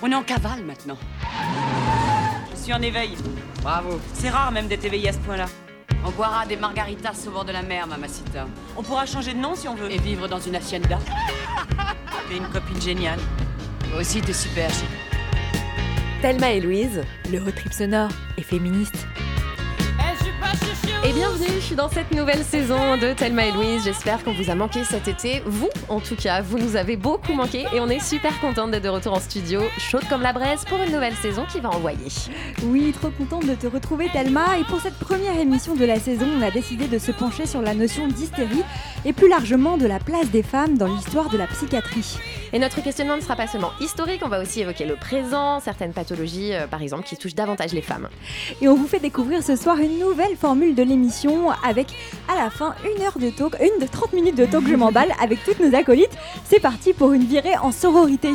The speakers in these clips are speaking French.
On est en cavale maintenant. Je suis en éveil. Bravo. C'est rare même d'être éveillé à ce point-là. On boira des margaritas au bord de la mer, mamacita. On pourra changer de nom si on veut. Et vivre dans une hacienda. T'es une copine géniale. Toi aussi, t'es super. Thelma et Louise, le road trip sonore et féministe. Et bienvenue dans cette nouvelle saison de Thelma et Louise. J'espère qu'on vous a manqué cet été. Vous, en tout cas, vous nous avez beaucoup manqué et on est super contente d'être de retour en studio, chaude comme la braise pour une nouvelle saison qui va envoyer. Oui, trop contente de te retrouver Thelma. Et pour cette première émission de la saison, on a décidé de se pencher sur la notion d'hystérie et plus largement de la place des femmes dans l'histoire de la psychiatrie. Et notre questionnement ne sera pas seulement historique, on va aussi évoquer le présent, certaines pathologies, euh, par exemple, qui touchent davantage les femmes. Et on vous fait découvrir ce soir une nouvelle formule de l'émission avec à la fin une heure de talk, une de 30 minutes de talk, je m'emballe, avec toutes nos acolytes. C'est parti pour une virée en sororité.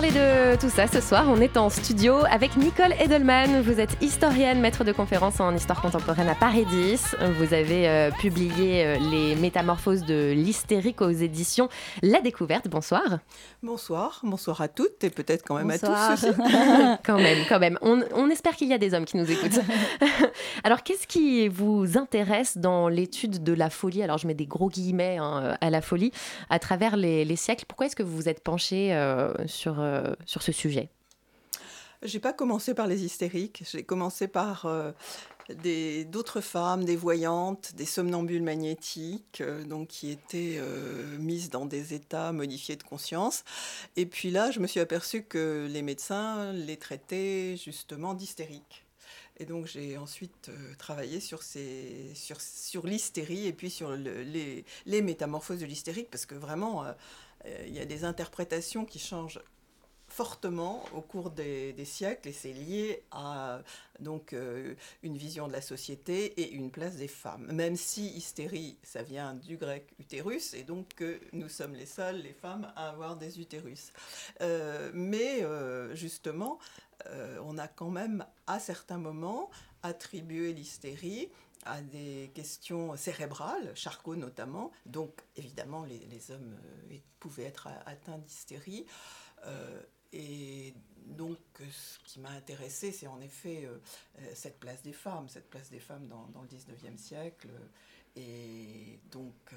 Parler de tout ça, ce soir, on est en studio avec Nicole Edelman. Vous êtes historienne, maître de conférences en histoire contemporaine à Paris 10. Vous avez euh, publié euh, Les métamorphoses de l'hystérique aux éditions La Découverte. Bonsoir. Bonsoir, bonsoir à toutes et peut-être quand même Bonsoir. à tous quand même, quand même. On, on espère qu'il y a des hommes qui nous écoutent. Alors, qu'est-ce qui vous intéresse dans l'étude de la folie? Alors, je mets des gros guillemets hein, à la folie à travers les, les siècles. Pourquoi est-ce que vous vous êtes penché euh, sur, euh, sur ce sujet J'ai pas commencé par les hystériques, j'ai commencé par euh, d'autres femmes, des voyantes, des somnambules magnétiques, euh, donc qui étaient euh, mises dans des états modifiés de conscience. Et puis là, je me suis aperçue que les médecins les traitaient justement d'hystériques. Et donc j'ai ensuite travaillé sur, sur, sur l'hystérie et puis sur le- les, métamorphoses de l'hystérique, parce que vraiment, il y a des interprétations qui changent fortement au cours des, siècles et c'est lié à donc euh, une vision de la société et une place des femmes. Même si hystérie, ça vient du grec utérus et donc que nous sommes les seules, les femmes, à avoir des utérus. Euh, mais euh, justement, on a quand même à certains moments attribué l'hystérie à des questions cérébrales, Charcot notamment. Donc évidemment, les, hommes pouvaient être atteints d'hystérie. Et donc, ce qui m'a intéressé, c'est en effet euh, euh, cette place des femmes, cette place des femmes dans, le 19e siècle, et donc euh,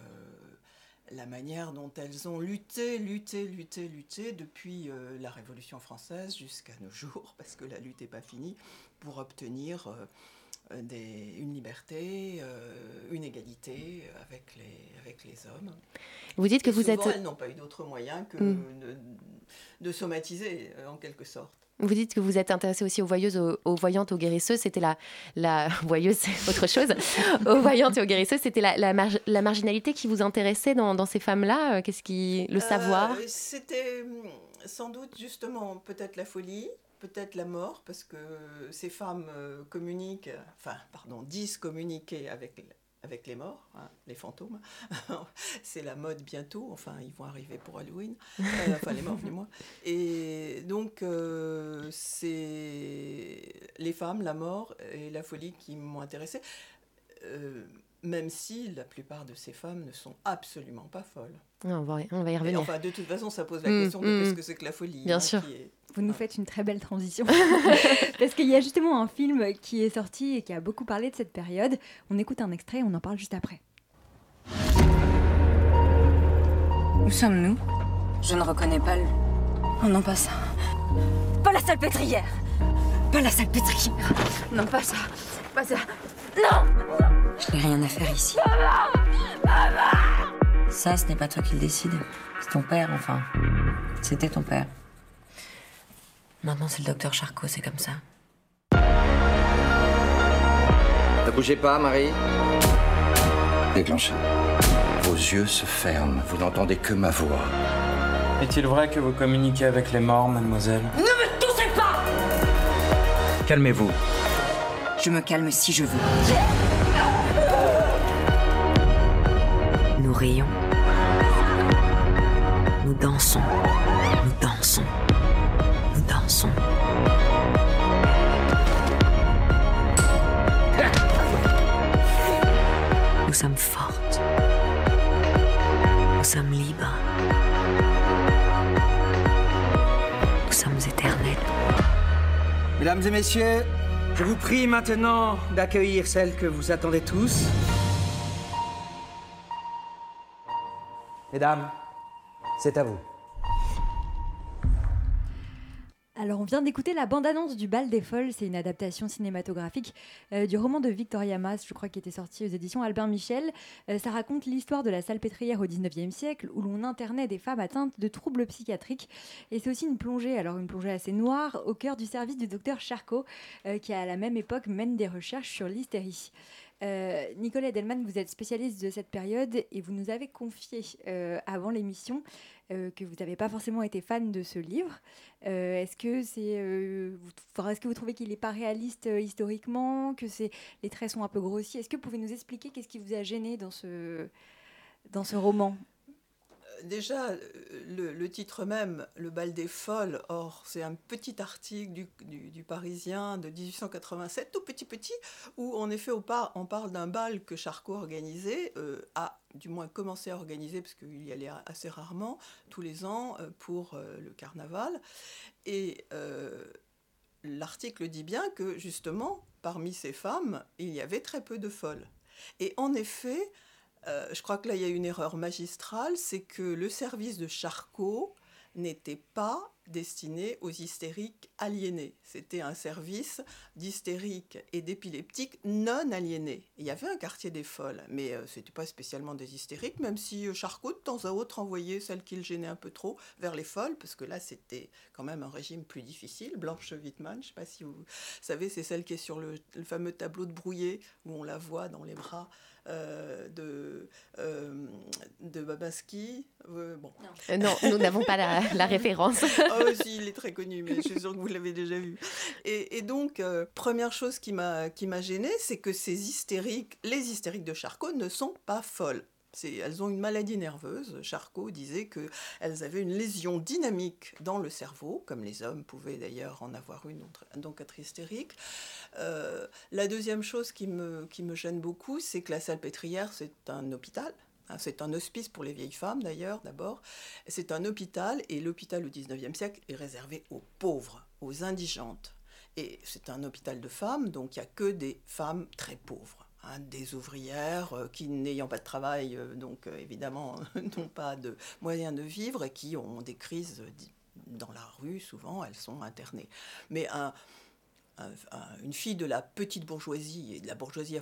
la manière dont elles ont lutté, lutté, lutté, lutté depuis la Révolution française jusqu'à nos jours, parce que la lutte n'est pas finie, pour obtenir des- une liberté, euh, une égalité avec les, avec les hommes. Vous dites que Et vous souvent, êtes... elles n'ont pas eu d'autre moyen que Mm. de, de somatiser, euh, en quelque sorte. Vous dites que vous êtes intéressé aussi aux voyeuses, aux, aux voyantes, aux guérisseuses. C'était la, la voyeuse, c'est autre chose. aux voyantes et aux guérisseuses, c'était la, la, marge- la marginalité qui vous intéressait dans, dans ces femmes-là. Euh, Qu'est-ce qui, le savoir? Euh, C'était hum, sans doute justement peut-être la folie, peut-être la mort, parce que ces femmes euh, communiquent, enfin, pardon, disent communiquer avec, avec les morts, hein, les fantômes. C'est la mode bientôt, enfin, ils vont arriver pour Halloween, Euh, enfin, les morts du moins. Et donc, euh, c'est les femmes, la mort et la folie qui m'ont intéressée. Même si la plupart de ces femmes ne sont absolument pas folles. On, va, on va y Et revenir. enfin, de toute façon, ça pose la Mm, question de mm. qu'est-ce que c'est que la folie. Bien hein, sûr. qui est- Vous nous faites une très belle transition. Parce qu'il y a justement un film qui est sorti et qui a beaucoup parlé de cette période. On écoute un extrait et on en parle juste après. Où sommes-nous? Je ne reconnais pas le... Oh non, pas ça. Pas la salpêtrière Pas la salpêtrière. Non, pas ça Pas ça Non Je n'ai rien à faire ici. Ça, ce n'est pas toi qui le décide. C'est ton père, enfin. C'était ton père. Maintenant, c'est le docteur Charcot, c'est comme ça. Ne bougez pas, Marie. Déclenchez. Vos yeux se ferment, vous n'entendez que ma voix. Est-il vrai que vous communiquez avec les morts, mademoiselle? Calmez-vous. Je me calme si je veux. nous dansons, nous dansons. Nous sommes fortes. Nous sommes libres. Nous sommes éternels. Mesdames et messieurs, je vous prie maintenant d'accueillir celle que vous attendez tous. Mesdames, c'est à vous. Alors, on vient d'écouter la bande-annonce du Bal des Folles. C'est une adaptation cinématographique euh, du roman de Victoria Mass, je crois, qui était sorti aux éditions Albert Michel. Euh, ça raconte l'histoire de la salpêtrière au 19e siècle, où l'on internait des femmes atteintes de troubles psychiatriques. Et c'est aussi une plongée, alors une plongée assez noire, au cœur du service du docteur Charcot, euh, qui à la même époque mène des recherches sur l'hystérie. Euh, Nicolas Edelman, vous êtes spécialiste de cette période et vous nous avez confié euh, avant l'émission euh, que vous n'avez pas forcément été fan de ce livre. Euh, est-ce que c'est, est-ce que vous trouvez qu'il n'est pas réaliste historiquement, que c'est les traits sont un peu grossis Est-ce que vous pouvez nous expliquer qu'est-ce qui vous a gêné dans ce dans ce roman? Déjà, euh, le, titre même, Le bal des folles, or c'est un petit article du, du- Parisien de 1887, tout petit petit, où en effet on, par- on parle d'un bal que Charcot organisait, euh, a du moins commencé à organiser, parce qu'il y allait assez rarement, tous les ans, euh, pour le carnaval. Et l'article dit bien que justement, parmi ces femmes, il y avait très peu de folles. Et en effet, euh, je crois que là, il y a une erreur magistrale, c'est que le service de Charcot n'était pas destiné aux hystériques aliénés. C'était un service d'hystériques et d'épileptiques non aliénés. Il y avait un quartier des folles, mais euh, ce n'était pas spécialement des hystériques, même si euh, Charcot, de temps à autre, envoyait celles qu'il gênait un peu trop vers les folles, parce que là, c'était quand même un régime plus difficile. Blanche Wittmann, je ne sais pas si vous savez, c'est celle qui est sur le, le fameux tableau de Brouillet, où on la voit dans les bras euh, de, euh, de Babaski. Euh, bon. Euh, non, nous n'avons pas la, la référence. Ah si, il est très connu, mais je suis sûre que vous l'avez déjà vu. Et, et donc, euh, première chose qui m'a qui m'a gênée, c'est que ces hystériques, les hystériques de Charcot ne sont pas folles. Elles ont une maladie nerveuse. Charcot disait qu'elles avaient une lésion dynamique dans le cerveau, comme les hommes pouvaient d'ailleurs en avoir une, donc être hystériques. Euh, la deuxième chose qui me, qui me gêne beaucoup, c'est que la salpêtrière, c'est un hôpital. Hein, C'est un hospice pour les vieilles femmes d'ailleurs, d'abord. C'est un hôpital et l'hôpital au 19e siècle est réservé aux pauvres, aux indigentes. Et c'est un hôpital de femmes, donc il n'y a que des femmes très pauvres. Hein, des ouvrières euh, qui, n'ayant pas de travail, euh, donc euh, évidemment, n'ont pas de moyens de vivre et qui ont des crises dans la rue, souvent, elles sont internées. Mais un, un- un- une fille de la petite bourgeoisie et de la bourgeoisie euh,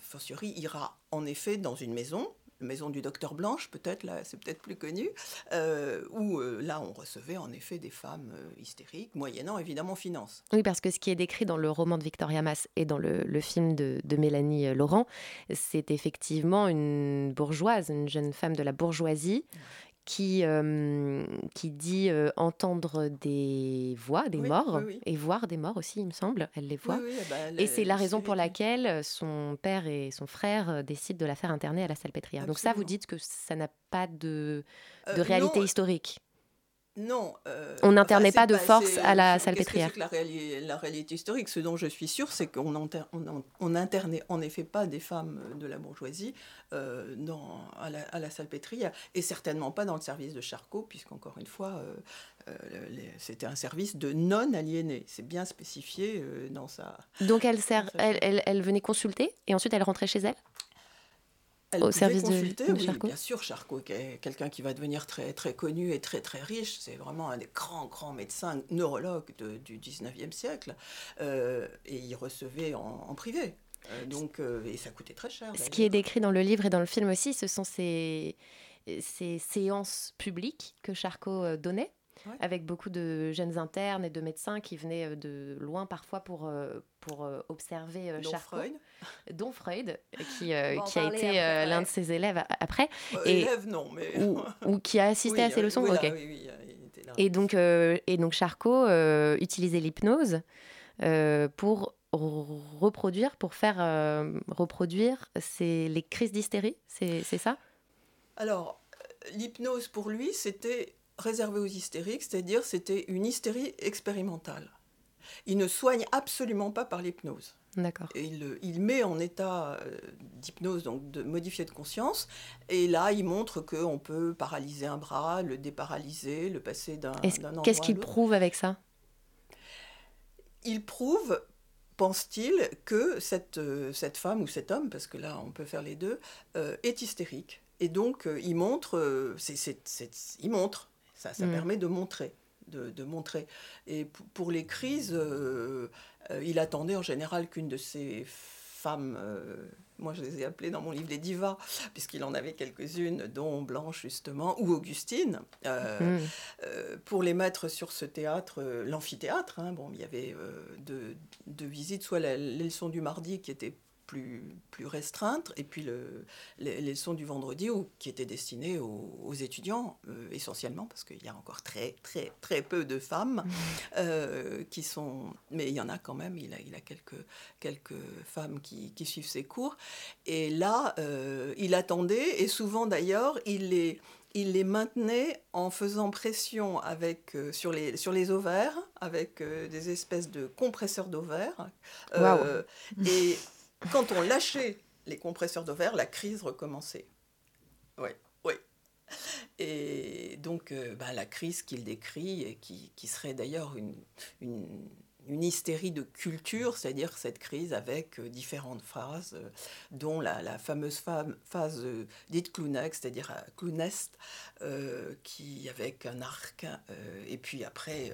fortiori ira en effet dans une maison, maison du docteur Blanche, peut-être, là, c'est peut-être plus connu, euh, où euh, là, on recevait en effet des femmes euh, hystériques, moyennant évidemment finance. Oui, parce que ce qui est décrit dans le roman de Victoria Mass et dans le, film de, de Mélanie euh, Laurent, c'est effectivement une bourgeoise, une jeune femme de la bourgeoisie qui, euh, qui dit euh, entendre des voix, des Oui, morts, oui, oui. et voir des morts aussi, il me semble, elle les voit. Bah, elle- et c'est la raison pour laquelle son père et son frère décident de la faire interner à la salpêtrière. Donc ça, vous dites que ça n'a pas de, Euh, de réalité non, historique. Non. euh, On n'internait pas de force à la salpêtrière. c'est que la, réali- la réalité historique, ce dont je suis sûre, c'est qu'on inter- on en- on internait en effet pas des femmes de la bourgeoisie euh, dans, à, la, à la salpêtrière, et certainement pas dans le service de Charcot, puisqu'encore une fois, euh, c'était un service de non-aliénés. C'est bien spécifié dans sa... Donc elle, sert, elle, elle venait consulter et ensuite elle rentrait chez elle? Elle Au service de- consulter, de oui, Charcot bien sûr, Charcot, qui est quelqu'un qui va devenir très, très connu et très, très riche. C'est vraiment un des grands, grands médecins neurologues de- du 19e siècle. Euh, et il recevait en, en privé. Euh, donc, euh, et ça coûtait très cher. Ce qui est décrit dans le livre et dans le film aussi, ce sont ces, ces séances publiques que Charcot donnait, Ouais. avec beaucoup de jeunes internes et de médecins qui venaient euh, de loin parfois pour, euh, pour euh, observer Dont Charcot. Freud. Dont Freud, qui, a été l'un de ses élèves après, Euh, et- élève, non, mais... ou, ou qui a assisté Oui, à ses leçons. oui, là. Et donc, euh, et donc Charcot euh, utilisait l'hypnose euh, pour reproduire, pour faire reproduire ces- les crises d'hystérie, c'est ça? Alors, l'hypnose pour lui, c'était réservé aux hystériques, c'est-à-dire c'était une hystérie expérimentale. Il ne soigne absolument pas par l'hypnose. D'accord. Il, il met en état euh, d'hypnose, donc de modifié de conscience. Et là, il montre qu'on peut paralyser un bras, le déparalyser, le passer d'un endroit Qu'est-ce qu'il prouve avec ça? Il prouve, pense-t-il, que cette, euh, cette femme ou cet homme, parce que là on peut faire les deux, euh, est hystérique. Et donc euh, il montre, euh, c'est- il montre, ça, ça Mm. permet de montrer. De, de montrer. Et pour les crises, euh, euh, il attendait en général qu'une de ces femmes, euh, moi je les ai appelées dans mon livre les divas, puisqu'il en avait quelques-unes, dont Blanche justement, ou Augustine, euh, Mm. euh, pour les mettre sur ce théâtre, l'amphithéâtre. hein. bon, il y avait deux, deux visites, soit la- les leçons du mardi qui étaient plus, plus restreintes, et puis le, les, les leçons du vendredi où- qui étaient destinées aux, aux étudiants, euh, essentiellement, parce qu'il y a encore très, très, très peu de femmes euh, qui sont... Mais il y en a quand même, il a, il a quelques, quelques femmes qui, qui suivent ses cours. Et là, euh, il attendait, et souvent d'ailleurs, il les il les maintenait en faisant pression avec, euh, sur, les, sur les ovaires, avec euh, des espèces de compresseurs d'ovaires. Euh, et quand on lâchait les compresseurs d'ovaires, la crise recommençait. Oui, oui. Et donc, euh, bah, la crise qu'il décrit, et qui, qui serait d'ailleurs une, une, hystérie de culture, c'est-à-dire cette crise avec euh, différentes phases, euh, dont la, la fameuse phase euh, dite clownex, c'est-à-dire clownest, euh, qui avec un arc, et puis après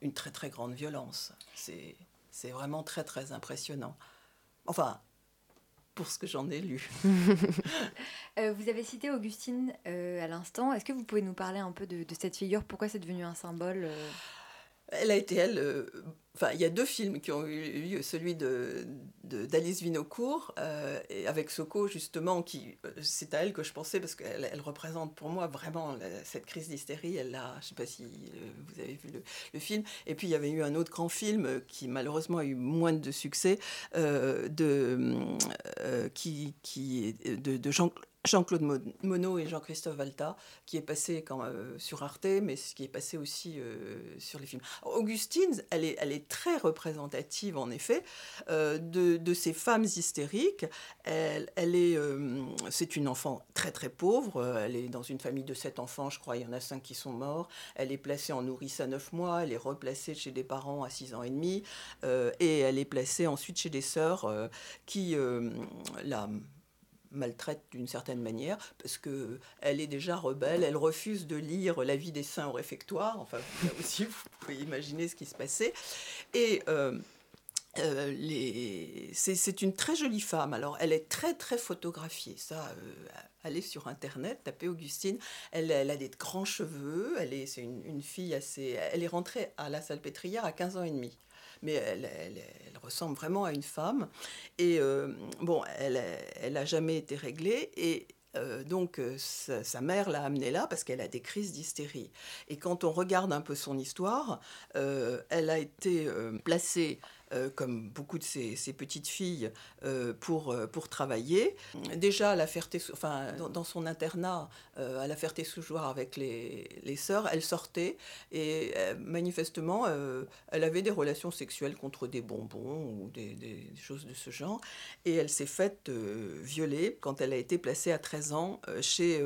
une très très grande violence. C'est vraiment très très impressionnant. Enfin, pour ce que j'en ai lu. Euh, vous avez cité Augustine euh, à l'instant. Est-ce que vous pouvez nous parler un peu de, cette figure? Pourquoi c'est devenu un symbole euh? Elle a été, elle, euh, enfin, il y a deux films qui ont eu lieu, celui de, de- d'Alice Vinocourt, euh, avec Soko, justement, qui, euh, c'est à elle que je pensais, parce qu'elle elle représente pour moi vraiment cette crise d'hystérie, elle l'a, je ne sais pas si vous avez vu le, film, et puis il y avait eu un autre grand film qui malheureusement a eu moins de succès, de, qui, qui, de, de Jean, Jean-Claude Mo- Monod et Jean-Christophe Valta, qui est passé euh, sur Arte, mais qui est passé aussi euh, sur les films. Augustine, elle est, très représentative, en effet, euh, de, ces femmes hystériques. Elle, est, c'est une enfant très très pauvre. Elle est dans une famille de sept enfants, je crois. Il y en a cinq qui sont morts. Elle est placée en nourrice à neuf mois. Elle est replacée chez des parents à six ans et demi. Et elle est placée ensuite chez des sœurs qui la maltraite d'une certaine manière parce que elle est déjà rebelle, elle refuse de lire La vie des saints au réfectoire. Enfin, là aussi, vous pouvez imaginer ce qui se passait. Et euh, euh, les... c'est, une très jolie femme. Alors, elle est très, très photographiée. Ça, euh, allez sur Internet, tapez Augustine. Elle, elle a des grands cheveux. Elle est, une, une fille assez... Elle est rentrée à la Salpêtrière à 15 ans et demi. Mais elle, ressemble vraiment à une femme. Et euh, bon, elle, n'a jamais été réglée. Et euh, donc, euh, sa, mère l'a amenée là parce qu'elle a des crises d'hystérie. Et quand on regarde un peu son histoire, elle a été placée, euh, comme beaucoup de ces, petites filles, euh, pour, euh, pour travailler. Déjà, à la Ferté, enfin, dans, son internat, à la Ferté-sous-Jouarre avec les, les sœurs, elle sortait et manifestement, elle avait des relations sexuelles contre des bonbons ou des, des choses de ce genre. Et elle s'est faite violer quand elle a été placée à 13 ans chez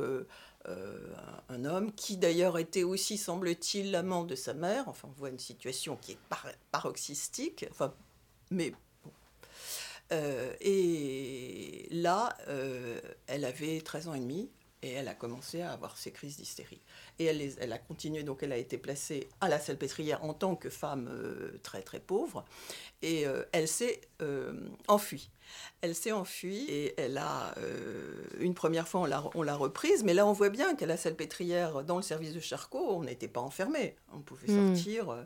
euh, un, homme qui d'ailleurs était aussi, semble-t-il, l'amant de sa mère. Enfin, on voit une situation qui est par- paroxystique. Enfin, mais bon. Euh, et là, euh, elle avait 13 ans et demi et elle a commencé à avoir ses crises d'hystérie. Et elle, les- elle a continué, donc elle a été placée à la salpêtrière en tant que femme très très pauvre. Et elle s'est enfuie. Elle s'est enfuie et elle a, euh, une première fois, on l'a, reprise, mais là on voit bien qu'à la salpêtrière, dans le service de Charcot, on n'était pas enfermé. On pouvait Hmm. sortir. euh,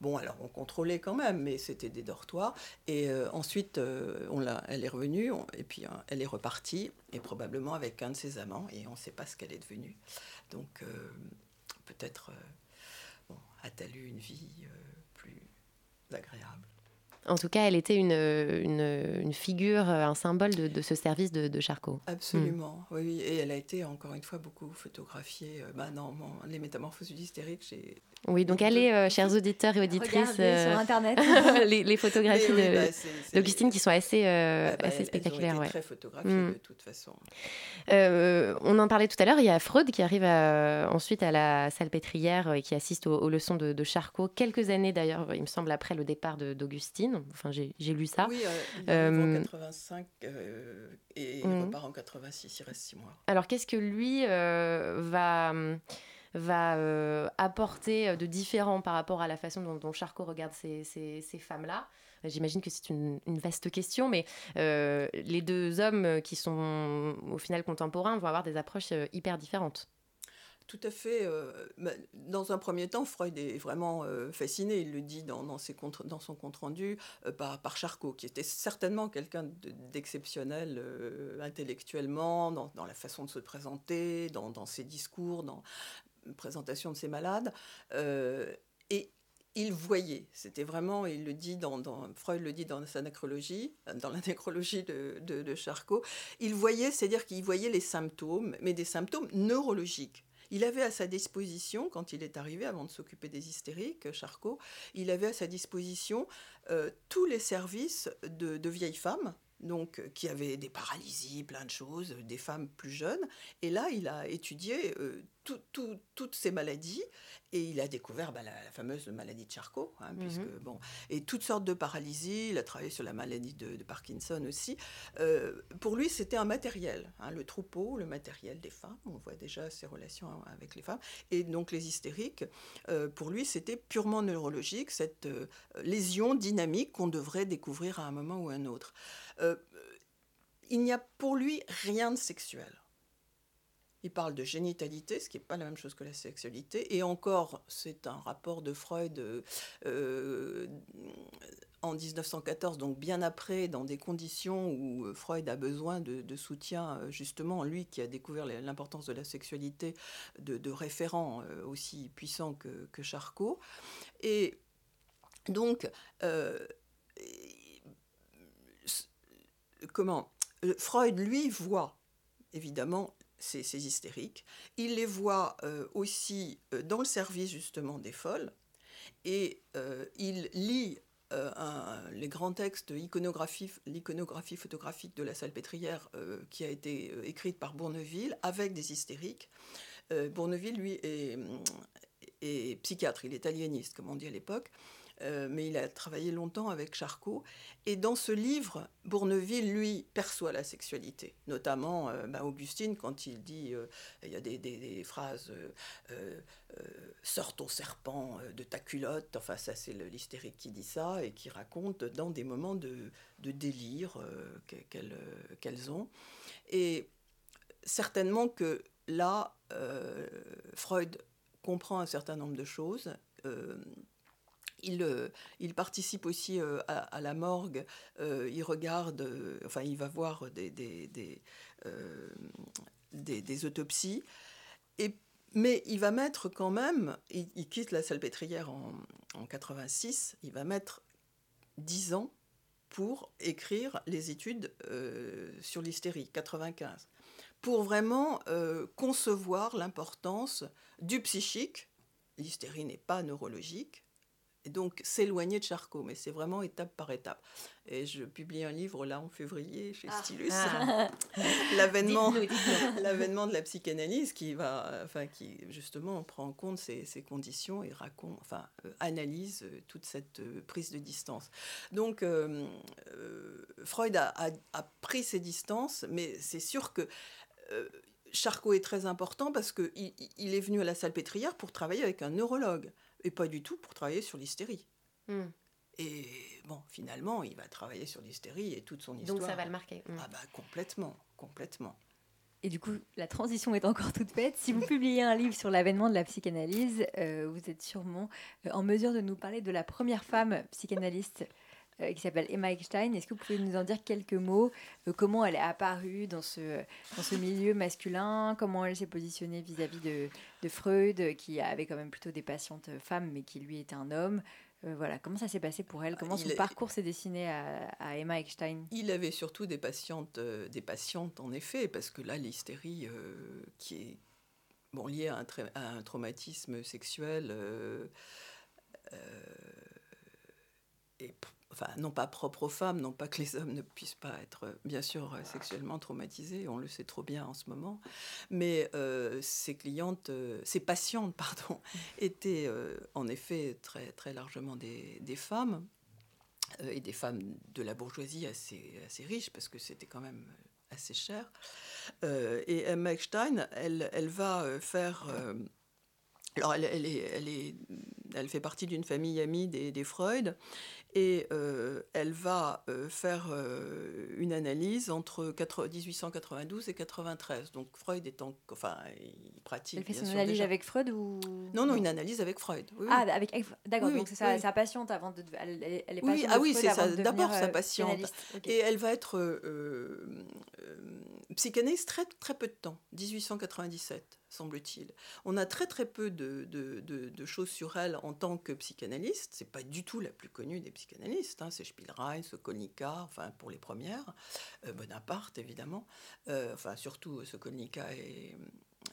bon, alors on contrôlait quand même, mais c'était des dortoirs. Et euh, ensuite, euh, on elle est revenue, on- et puis euh, elle est repartie, et probablement avec un de ses amants, et on ne sait pas ce qu'elle est devenue. Donc, peut-être bon, a-t-elle eu une vie plus agréable? En tout cas, elle était une, une, une figure, un symbole de, de ce service de, de Charcot. Absolument, mm. oui, Et elle a été, encore une fois, beaucoup photographiée. Bah, dans Les Métamorphoses hystériques, j'ai oui, donc allez, euh, chers auditeurs et auditrices, euh, sur Internet les, les, photographies bah, d'Augustine qui sont assez, euh, ah, bah, assez spectaculaires. Elles ont été très photographiées mm. de toute façon. on en parlait tout à l'heure, il y a Freud qui arrive ensuite à la salpêtrière et qui assiste aux, leçons de, de, Charcot, quelques années d'ailleurs, il me semble, après le départ d'Augustine. Enfin, j'ai lu ça. Oui, il en 85 et il mm. repart en 86, il reste six mois. Alors qu'est-ce que lui va va euh, apporter euh, de différent par rapport à la façon dont, Charcot regarde ces, femmes-là? J'imagine que c'est une, vaste question, mais euh, les deux hommes qui sont au final contemporains vont avoir des approches hyper différentes. Tout à fait. Bah, dans un premier temps, Freud est vraiment fasciné, il le dit dans, ses son compte-rendu, par, par, Charcot, qui était certainement quelqu'un d'exceptionnel intellectuellement, dans, la façon de se présenter, dans, ses discours, dans, présentation de ces malades. Euh, et il voyait, c'était vraiment, il le dit dans, Freud le dit dans sa nécrologie, dans la nécrologie de, Charcot, il voyait, c'est-à-dire qu'il voyait les symptômes, mais des symptômes neurologiques. Il avait à sa disposition, quand il est arrivé, avant de s'occuper des hystériques, Charcot, il avait à sa disposition euh, tous les services de, vieilles femmes, donc euh, qui avaient des paralysies, plein de choses, des femmes plus jeunes. Et là, il a étudié euh, toutes ces maladies et il a découvert bah, la, fameuse maladie de Charcot, hein, puisque, mhm. bon, et toutes sortes de paralysies. Il a travaillé sur la maladie de, Parkinson aussi. Euh, pour lui, c'était un matériel, hein, le troupeau, le matériel des femmes. On voit déjà ses relations avec les femmes. Et donc les hystériques, pour lui, c'était purement neurologique, cette lésion dynamique qu'on devrait découvrir à un moment ou à un autre. Euh, il n'y a pour lui rien de sexuel. Il parle de génitalité, ce qui n'est pas la même chose que la sexualité. Et encore, c'est un rapport de Freud euh, en 1914, donc bien après, dans des conditions où Freud a besoin de, soutien, justement, lui qui a découvert l'importance de la sexualité, de, référents euh, aussi puissants que, Charcot. Et donc, comment euh, Freud, lui, voit évidemment ces, hystériques. Il les voit euh, aussi euh, dans le service justement des folles. Et il lit les grands textes, l'iconographie photographique de la salpêtrière qui a été écrite par Bourneville avec des hystériques. Bourneville, lui, est, est, psychiatre, il est aliéniste, comme on dit à l'époque. Euh, mais il a travaillé longtemps avec Charcot. Et dans ce livre, Bourneville, lui, perçoit la sexualité. Notamment, euh, bah, Augustine, quand il dit, euh, il y a des, phrases, sort ton serpent de ta culotte, enfin ça c'est l'hystérique qui dit ça, et qui raconte dans des moments de, délire qu'elles ont. Et certainement que là, Freud comprend un certain nombre de choses. Il, il, participe aussi euh, à, la morgue, euh, il regarde, euh, enfin il va voir des, autopsies, mais il va mettre quand même, il, quitte la salpêtrière en, en 86, il va mettre 10 ans pour écrire les études sur l'hystérie, 95, pour vraiment concevoir l'importance du psychique, l'hystérie n'est pas neurologique, et donc s'éloigner de Charcot, mais c'est vraiment étape par étape. Et je publie un livre là en février chez ah. Stylus, ah. l'avènement, l'avènement de la psychanalyse qui va, enfin qui justement prend en compte ces, ces conditions et raconte, enfin euh, analyse euh, toute cette euh, prise de distance. Donc Freud a, a, pris ses distances, mais c'est sûr que Charcot est très important parce qu'il il est venu à la salpêtrière pour travailler avec un neurologue et pas du tout pour travailler sur l'hystérie. Hmm. Et bon, finalement, il va travailler sur l'hystérie et toute son histoire. Donc ça va le marquer. Hmm. Ah bah complètement, complètement. Et du coup, la transition est encore toute faite. Si vous publiez un livre sur l'avènement de la psychanalyse, euh, vous êtes sûrement euh, en mesure de nous parler de la première femme psychanalyste euh, qui s'appelle Emma Eckstein. Est-ce que vous pouvez nous en dire quelques mots Comment elle est apparue dans ce, dans ce milieu masculin Comment elle s'est positionnée vis-à-vis de, de, Freud, qui avait quand même plutôt des patientes femmes, mais qui lui était un homme. Voilà, comment ça s'est passé pour elle? Comment son parcours s'est dessiné à, Emma Eckstein? Il avait surtout des patientes, des patientes en effet, parce que là, l'hystérie qui est bon, liée à un, à un traumatisme sexuel et enfin, non pas propre aux femmes, non pas que les hommes ne puissent pas être, euh, bien sûr, euh, sexuellement traumatisés, on le sait trop bien en ce moment, mais euh, ces clientes, ces patientes, pardon, étaient en effet très, très largement des, femmes, et des femmes de la bourgeoisie assez, assez riches, parce que c'était quand même assez cher. et Emma Eckstein, elle, elle va faire... alors, elle, elle, est, elle, est, elle, fait partie d'une famille amie des, des Freud, et euh, elle va euh, faire euh, une analyse entre 1892 et 93. Donc Freud étant, enfin, il pratique. Elle fait son analyse avec Freud ou Non, non, une analyse avec Freud. ah, avec, d'accord. donc c'est sa, patiente avant de, elle, est oui, ah oui, c'est d'abord sa patiente. Et elle va être psychanalyste très très peu de temps, 1897 semble-t-il. On a très très peu de, de, choses sur elle en tant que psychanalyste. C'est pas du tout la plus connue des psychanalystes. Hein. C'est Spielrein, Sokolnika, enfin pour les premières. Euh, Bonaparte, évidemment. Euh, enfin, surtout Sokolnika et,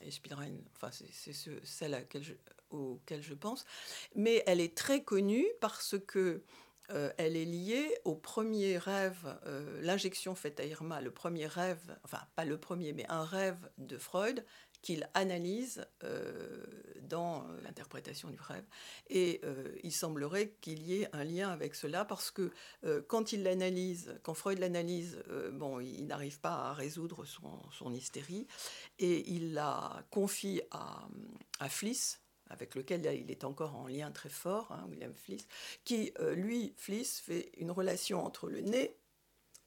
et Spielrein. Enfin, c'est celle à je, auquel je pense. Mais elle est très connue parce que euh, elle est liée au premier rêve, l'injection faite à Irma, le premier rêve, enfin pas le premier, mais un rêve de Freud, qu'il analyse euh, dans euh, l'interprétation du rêve. Et euh, il semblerait qu'il y ait un lien avec cela parce que quand il l'analyse, quand Freud l'analyse, bon, il n'arrive pas à résoudre son, hystérie et il la confie à, à Fliss, avec lequel il est encore en lien très fort, hein, William Fliss, qui, lui, Fliss, fait une relation entre le nez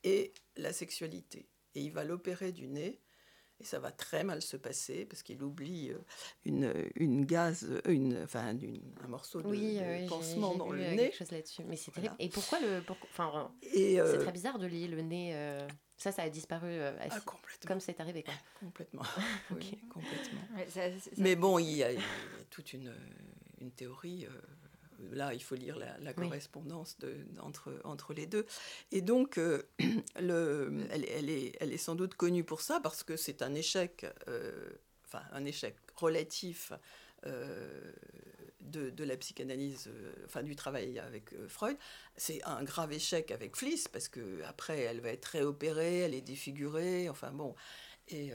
et la sexualité. Et il va l'opérer du nez et ça va très mal se passer parce qu'il oublie euh, une, une gaz, euh, une, enfin, un morceau de, oui, pansement dans le nez. Quelque chose là-dessus. Mais c'est terrible. Et pourquoi le. enfin, c'est euh, très bizarre de lier le nez. Ça, ça a disparu ah, comme c'est arrivé. Quoi. Complètement. oui, complètement. Mais bon, il y, a, toute une, une théorie là, il faut lire la, correspondance entre, entre les deux. Et donc, euh, le, elle, elle, est, elle est sans doute connue pour ça, parce que c'est un échec, euh, enfin, un échec relatif euh, de, de, la psychanalyse, enfin, du travail avec Freud. C'est un grave échec avec Fliss, parce qu'après, elle va être réopérée, elle est défigurée, enfin bon. Et,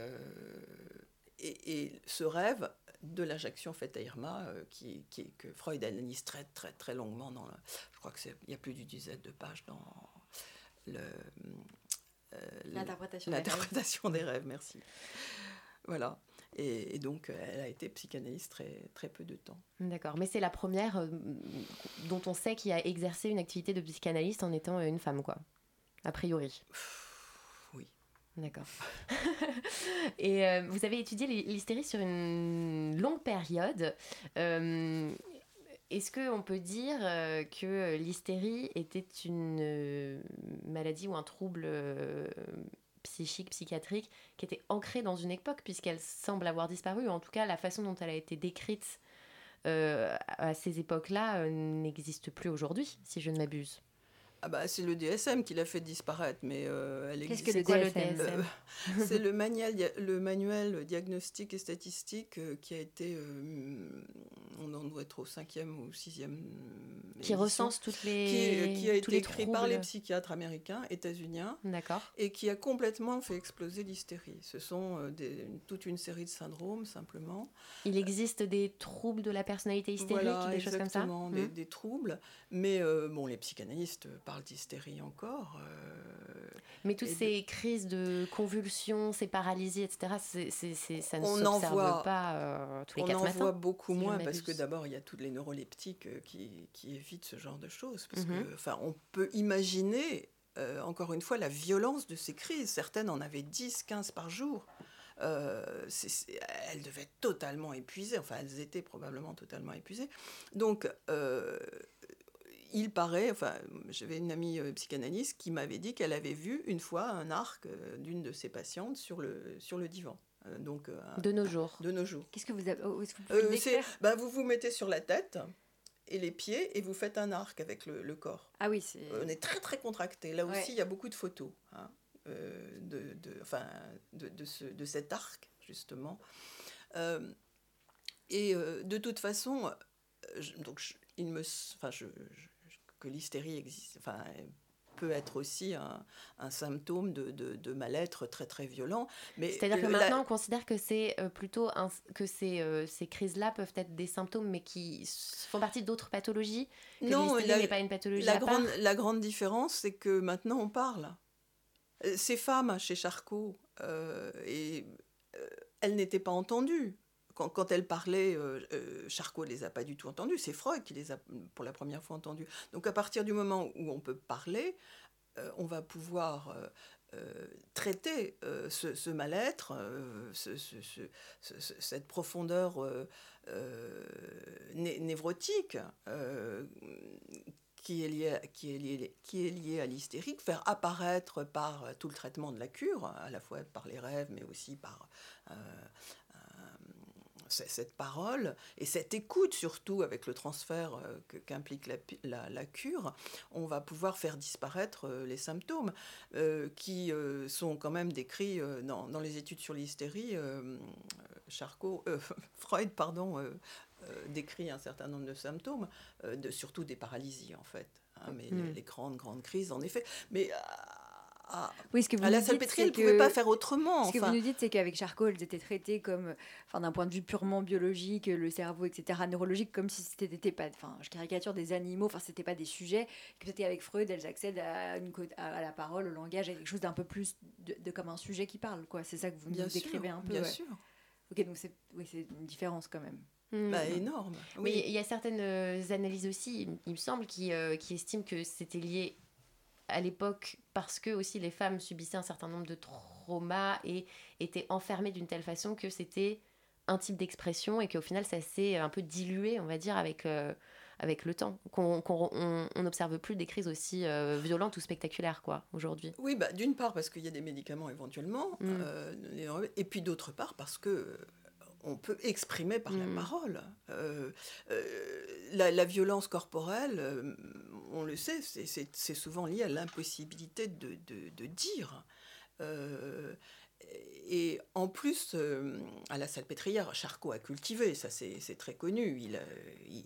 et, et ce rêve de l'injection faite à Irma, euh, qui, que Freud analyse très, très, très longuement. Dans je crois qu'il y a plus d'une dizaine de pages dans le, euh, l'interprétation, des, rêves. Merci. Voilà. Et, donc, elle a été psychanalyste très, très peu de temps. D'accord. Mais c'est la première euh, dont on sait qu'il a exercé une activité de psychanalyste en étant une femme, quoi. A priori. D'accord. et euh, vous avez étudié l'hystérie sur une longue période. Euh, est-ce qu'on peut dire euh, que l'hystérie était une maladie ou un trouble psychique, psychiatrique, qui était ancrée dans une époque, puisqu'elle semble avoir disparu, en tout cas la façon dont elle a été décrite à ces époques-là n'existe plus aujourd'hui, si je ne m'abuse? Ah bah, c'est le DSM qui l'a fait disparaître, mais euh, elle Qu'est-ce que le DSM euh, C'est le manuel, le manuel diagnostique et statistique euh, qui a été, on en doit être au cinquième ou sixième. Qui recense toutes les. Qui, qui a été écrit par les psychiatres américains, états-uniens. D'accord. Et qui a complètement fait exploser l'hystérie. Ce sont des, toute une série de syndromes, simplement. Il existe des troubles de la personnalité hystérique, des choses comme ça des, hmm. des troubles. Mais bon, les psychanalystes parle d'hystérie encore. Euh, Mais toutes ces crises de convulsions, ces paralysies, etc., c'est, ça ne s'observe pas euh, tous les quatre matins. On en voit beaucoup moins parce que d'abord, il y a toutes les neuroleptiques euh, qui, qui évitent ce genre de choses. Parce que, mhm. enfin, on peut imaginer, encore une fois, la violence de ces crises. Certaines en avaient 10, 15 par jour. elles devaient être totalement épuisées, enfin elles étaient probablement totalement épuisées. Donc il paraît, enfin, j'avais une amie euh, psychanalyste qui m'avait dit qu'elle avait vu une fois un arc euh, d'une de ses patientes sur le, sur le divan. Euh, donc, de nos jours. De nos jours. Qu'est-ce que vous avez vous, bah, vous vous mettez sur la tête et les pieds, et vous faites un arc avec le, le corps. Ah oui, c'est. On est très très contracté. Là Ouais. aussi, il y a beaucoup de photos hein, euh, de, de, enfin, de, de, ce, de cet arc, justement. Euh, et euh, de toute façon, euh, je- donc, je- il me, enfin, je, je- que l'hystérie existe, enfin, peut être aussi un, un symptôme de, de, de mal-être très très violent. C'est-à-dire que la- maintenant, on considère que c'est euh, plutôt un- que ces, euh, ces crises-là peuvent être des symptômes, mais qui font partie d'autres pathologies. Que Non, la- n'est pas une pathologie La à part. grande, la grande différence, c'est que maintenant on parle. Euh, Ces femmes chez Charcot, euh, et, euh, elles n'étaient pas entendues. Quand, quand elles parlaient, euh, euh, Charcot ne les a pas du tout entendues. C'est Freud qui les a pour la première fois entendues. Donc à partir du moment où on peut parler, euh, on va pouvoir traiter ce, mal-être, ce- ce- ce- ce- ce- cette profondeur né- névrotique qui est liée, à l'hystérique, faire apparaître par tout le traitement de la cure, à la fois par les rêves, mais aussi par cette parole et cette écoute surtout avec le transfert euh, que- qu'implique la, pi- la- la cure, on va pouvoir faire disparaître euh, les symptômes euh, qui sont quand même décrits dans, dans les études sur l'hystérie. Charcot, Freud, pardon, décrit un certain nombre de symptômes, de, surtout des paralysies en fait. hein, mais les, Mm. les grandes, grandes crises, en effet. Mais à, Oui, ce que vous à la salpêtrière, ne pouvait que- pas faire autrement. Ce que vous nous dites, c'est qu'avec Charcot, elles étaient traitées comme, enfin, d'un point de vue purement biologique, le cerveau, etc., neurologique, comme si c'était pas, enfin, je caricature des animaux, enfin, c'était pas des sujets. Que peut-être qu'avec Freud, elles accèdent à, une, la parole, au langage, à quelque chose d'un peu plus de, de comme un sujet qui parle, quoi. C'est ça que vous Bien nous sûr, décrivez un peu. bien ouais. sûr. Ok, donc c'est, oui, c'est une différence quand même. Bah, énorme. Mais il y a certaines euh, analyses aussi, il- il me semble, qui, euh, qui estiment que c'était lié à l'époque parce que aussi les femmes subissaient un certain nombre de traumas et étaient enfermées d'une telle façon que c'était un type d'expression et qu'au final ça s'est un peu dilué, on va dire, avec, euh, avec le temps. Qu'on qu'on- on on n'observe plus des crises aussi euh, violentes ou spectaculaires, quoi, aujourd'hui. Oui, bah, d'une part parce qu'il y a des médicaments éventuellement, Mm. euh, et puis d'autre part parce que on peut exprimer par Mm. la parole. Euh, euh, la, la violence corporelle, euh, on le sait, c'est- souvent lié à l'impossibilité de, de- de dire. Euh, et en plus, à la salpêtrière, Charcot a cultivé, ça c'est très connu. Il, il,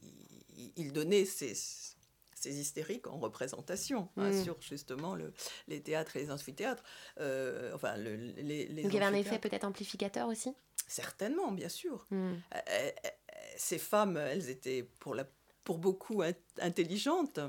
il- il donnait ses, ses hystériques en représentation hein, Mm. sur justement le, les théâtres et les amphithéâtres. Euh, enfin, le- les, les Donc il y avait un effet peut-être amplificateur aussi? Certainement, bien sûr. Hmm. Euh, euh, ces femmes, elles étaient pour, la, pour beaucoup in- intelligentes.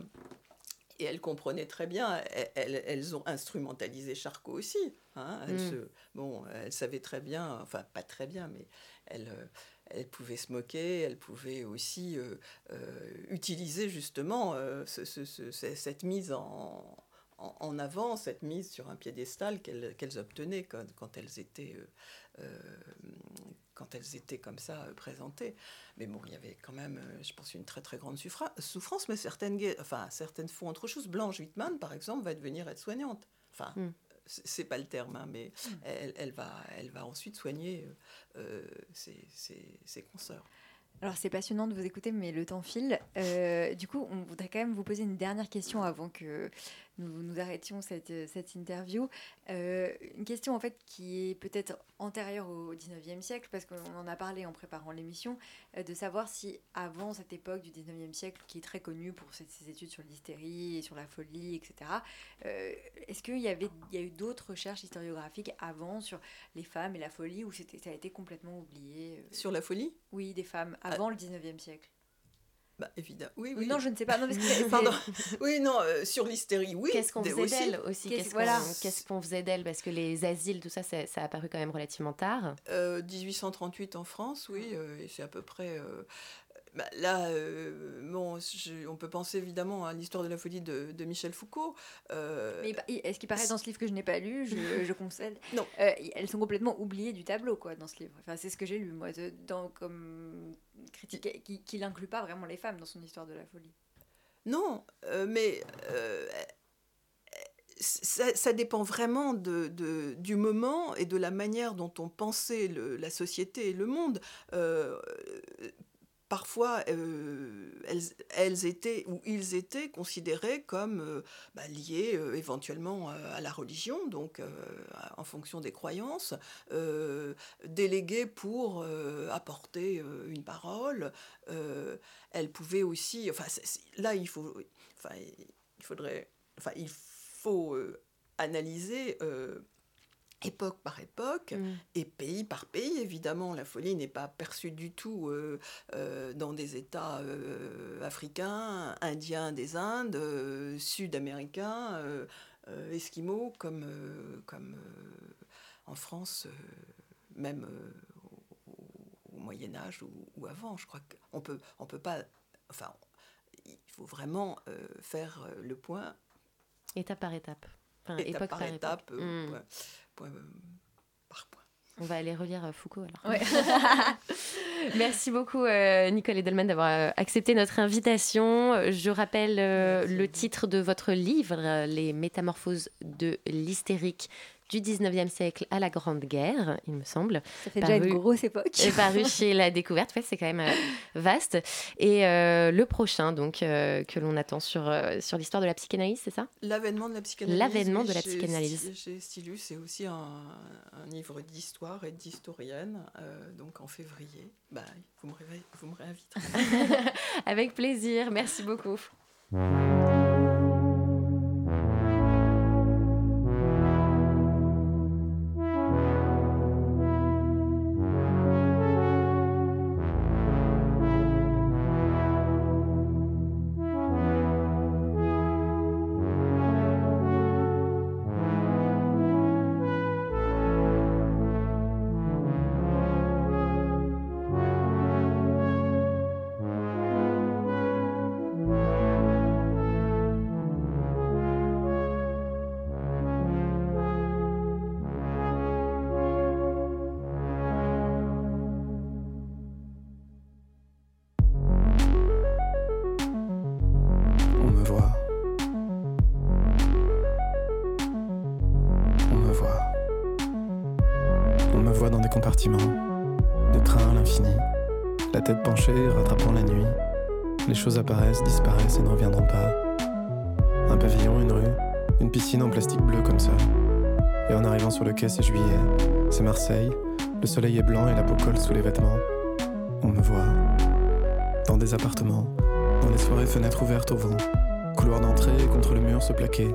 Et elles comprenaient très bien, elles, elles- ont instrumentalisé Charcot aussi. hein. Elles, Mm. se- bon, elles savaient très bien, enfin pas très bien, mais elles, euh, elles pouvaient se moquer, elles pouvaient aussi euh, euh, utiliser justement euh, ce- ce- ce- ce- cette mise en, en, en avant, cette mise sur un piédestal qu'elles obtenaient quand, quand elles étaient... euh, euh, quand elles étaient comme ça euh, présentées. Mais bon, il y avait quand même, je pense, une très très grande souffrance, mais certaines, enfin, certaines font autre chose. Blanche Whitman, par exemple, va devenir aide-soignante. Enfin, Mm. c'est pas le terme, hein, mais elle, elle va, elle va ensuite soigner euh, ses, ses- ses consoeurs. Alors c'est passionnant de vous écouter, mais le temps file. Euh, du coup, on voudrait quand même vous poser une dernière question avant que nous, nous arrêtions cette, cette interview. Euh, une question en fait qui est peut-être antérieure au 19e siècle, parce qu'on en a parlé en préparant l'émission, euh, de savoir si avant cette époque du 19e siècle, qui est très connue pour ses, ses études sur l'hystérie et sur la folie, etc., euh, est-ce qu'il y, avait- il y a eu d'autres recherches historiographiques avant sur les femmes et la folie, ou ça a été complètement oublié euh, Sur la folie? Oui, des femmes avant le 19e siècle. Bah, évidemment. Oui, oui. Non, je ne sais pas. Non, parce que c'est- Pardon. Oui, non, euh, sur l'hystérie, oui. Qu'est-ce qu'on faisait d'elle aussi? Qu'est-ce- qu'on voilà. faisait d'elle? Parce que les asiles, tout ça, ça, ça a apparu quand même relativement tard. Euh, 1838 en France, oui, euh, et c'est à peu près. Bah, là, euh, bon, je- on peut penser évidemment à l'histoire de la folie de, de Michel Foucault. euh, Mais est-ce qu'il paraît dans ce livre que je n'ai pas lu, je, je concède? Non. Euh, elles sont complètement oubliées du tableau, quoi, dans ce livre. Enfin, c'est ce que j'ai lu, moi, dans, comme critique, qui, qui n'inclut pas vraiment les femmes dans son histoire de la folie. Non, mais ça, ça dépend vraiment de, de- du moment et de la manière dont on pensait le- la société et le monde. Euh, parfois, euh, elles, étaient ou ils étaient considérés comme euh, bah, liés euh, éventuellement à la religion, donc en fonction des croyances, délégués pour apporter une parole. elles pouvaient aussi, enfin, là, il faut, enfin, il faudrait, enfin, il faut analyser époque par époque mm. et pays par pays. Évidemment, la folie n'est pas perçue du tout euh, euh, dans des États euh, africains, indiens des Indes, sud-américains, esquimaux, comme, comme en France, même au, Moyen Âge ou, avant. Je crois qu'on peut, on peut pas... Enfin, il faut vraiment faire le point. Étape par étape. Enfin, étape par, étape. Point par point. On va aller relire euh, Foucault alors. Merci beaucoup euh, Nicole Edelman d'avoir euh, accepté notre invitation. Je rappelle le titre de votre livre, Les métamorphoses de l'hystérique du 19e siècle à la Grande Guerre, il me semble. Ça fait déjà une grosse époque. Et paru chez La Découverte, c'est quand même euh, vaste. Et euh, le prochain, donc, euh, que l'on attend sur, sur l'histoire de la psychanalyse, c'est ça? L'avènement de la psychanalyse. L'avènement de la psychanalyse. Chez Stilus, c'est aussi un, un, livre d'histoire et d'historienne, donc en février. Bah, vous, me vous me réinviterez. Avec plaisir, merci beaucoup. Des trains à l'infini, la tête penchée, rattrapant la nuit. Les choses apparaissent, disparaissent et ne reviendront pas. Un pavillon, une rue, une piscine en plastique bleu comme ça. Et en arrivant sur le quai, c'est juillet, c'est Marseille, le soleil est blanc et la peau colle sous les vêtements. On me voit. Dans des appartements, dans les soirées fenêtres ouvertes au vent, couloir d'entrée contre le mur se plaquer,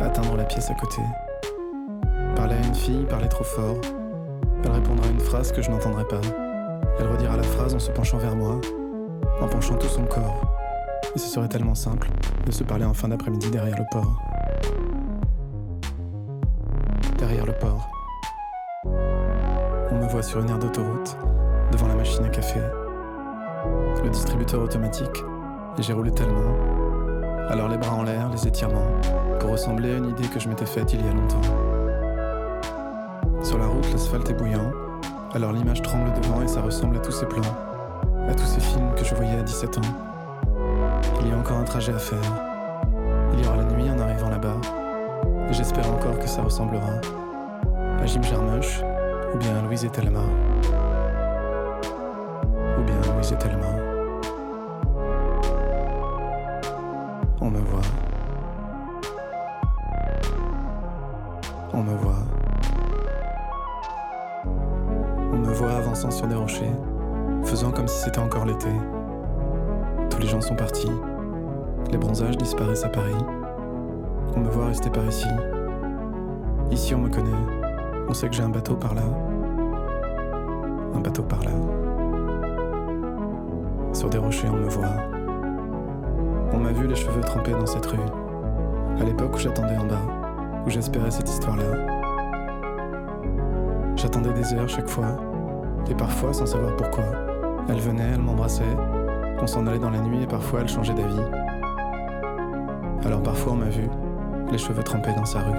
atteindre la pièce à côté. Parler à une fille, parler trop fort, elle répondra à une phrase que je n'entendrai pas. Elle redira la phrase en se penchant vers moi, en penchant tout son corps. Et ce serait tellement simple de se parler en fin d'après-midi derrière le port. Derrière le port. On me voit sur une aire d'autoroute, devant la machine à café. Le distributeur automatique, et j'ai roulé tellement. Alors les bras en l'air, les étirements, pour ressembler à une idée que je m'étais faite il y a longtemps. Sur la route, l'asphalte est bouillant. Alors l'image tremble devant et ça ressemble à tous ces plans, à tous ces films que je voyais à 17 ans. Il y a encore un trajet à faire. Il y aura la nuit en arrivant là-bas. Et j'espère encore que ça ressemblera à Jim Jarmusch ou bien à Louise et Thelma. Ou bien à Louise et Thelma. On me voit. On me voit. Voix avançant sur des rochers, faisant comme si c'était encore l'été. Tous les gens sont partis. Les bronzages disparaissent à Paris. On me voit rester par ici. Ici, on me connaît. On sait que j'ai un bateau par là. Un bateau par là. Sur des rochers, on me voit. On m'a vu les cheveux trempés dans cette rue. À l'époque où j'attendais en bas, où j'espérais cette histoire-là. J'attendais des heures chaque fois, et parfois sans savoir pourquoi. Elle venait, elle m'embrassait, on s'en allait dans la nuit et parfois elle changeait d'avis. Alors parfois on m'a vu, les cheveux trempés dans sa rue.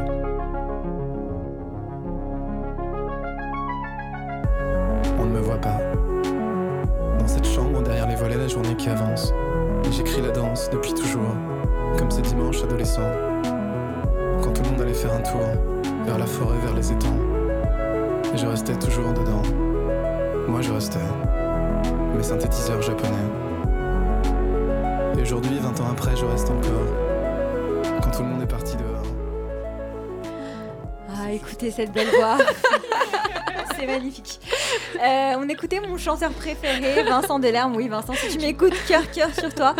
On ne me voit pas. Dans cette chambre, derrière les volets, la journée qui avance. J'écris la danse depuis toujours, comme ces dimanches adolescents. Quand tout le monde allait faire un tour, vers la forêt, vers les étangs. Et je restais toujours dedans. Moi je restais. mes synthétiseurs japonais. Et aujourd'hui, 20 ans après, je reste encore. Quand tout le monde est parti dehors. Ah, écoutez cette belle voix. C'est magnifique. Euh, on écoutait mon chanteur préféré, Vincent Delerme. Oui, Vincent, si tu m'écoutes, cœur, cœur sur toi.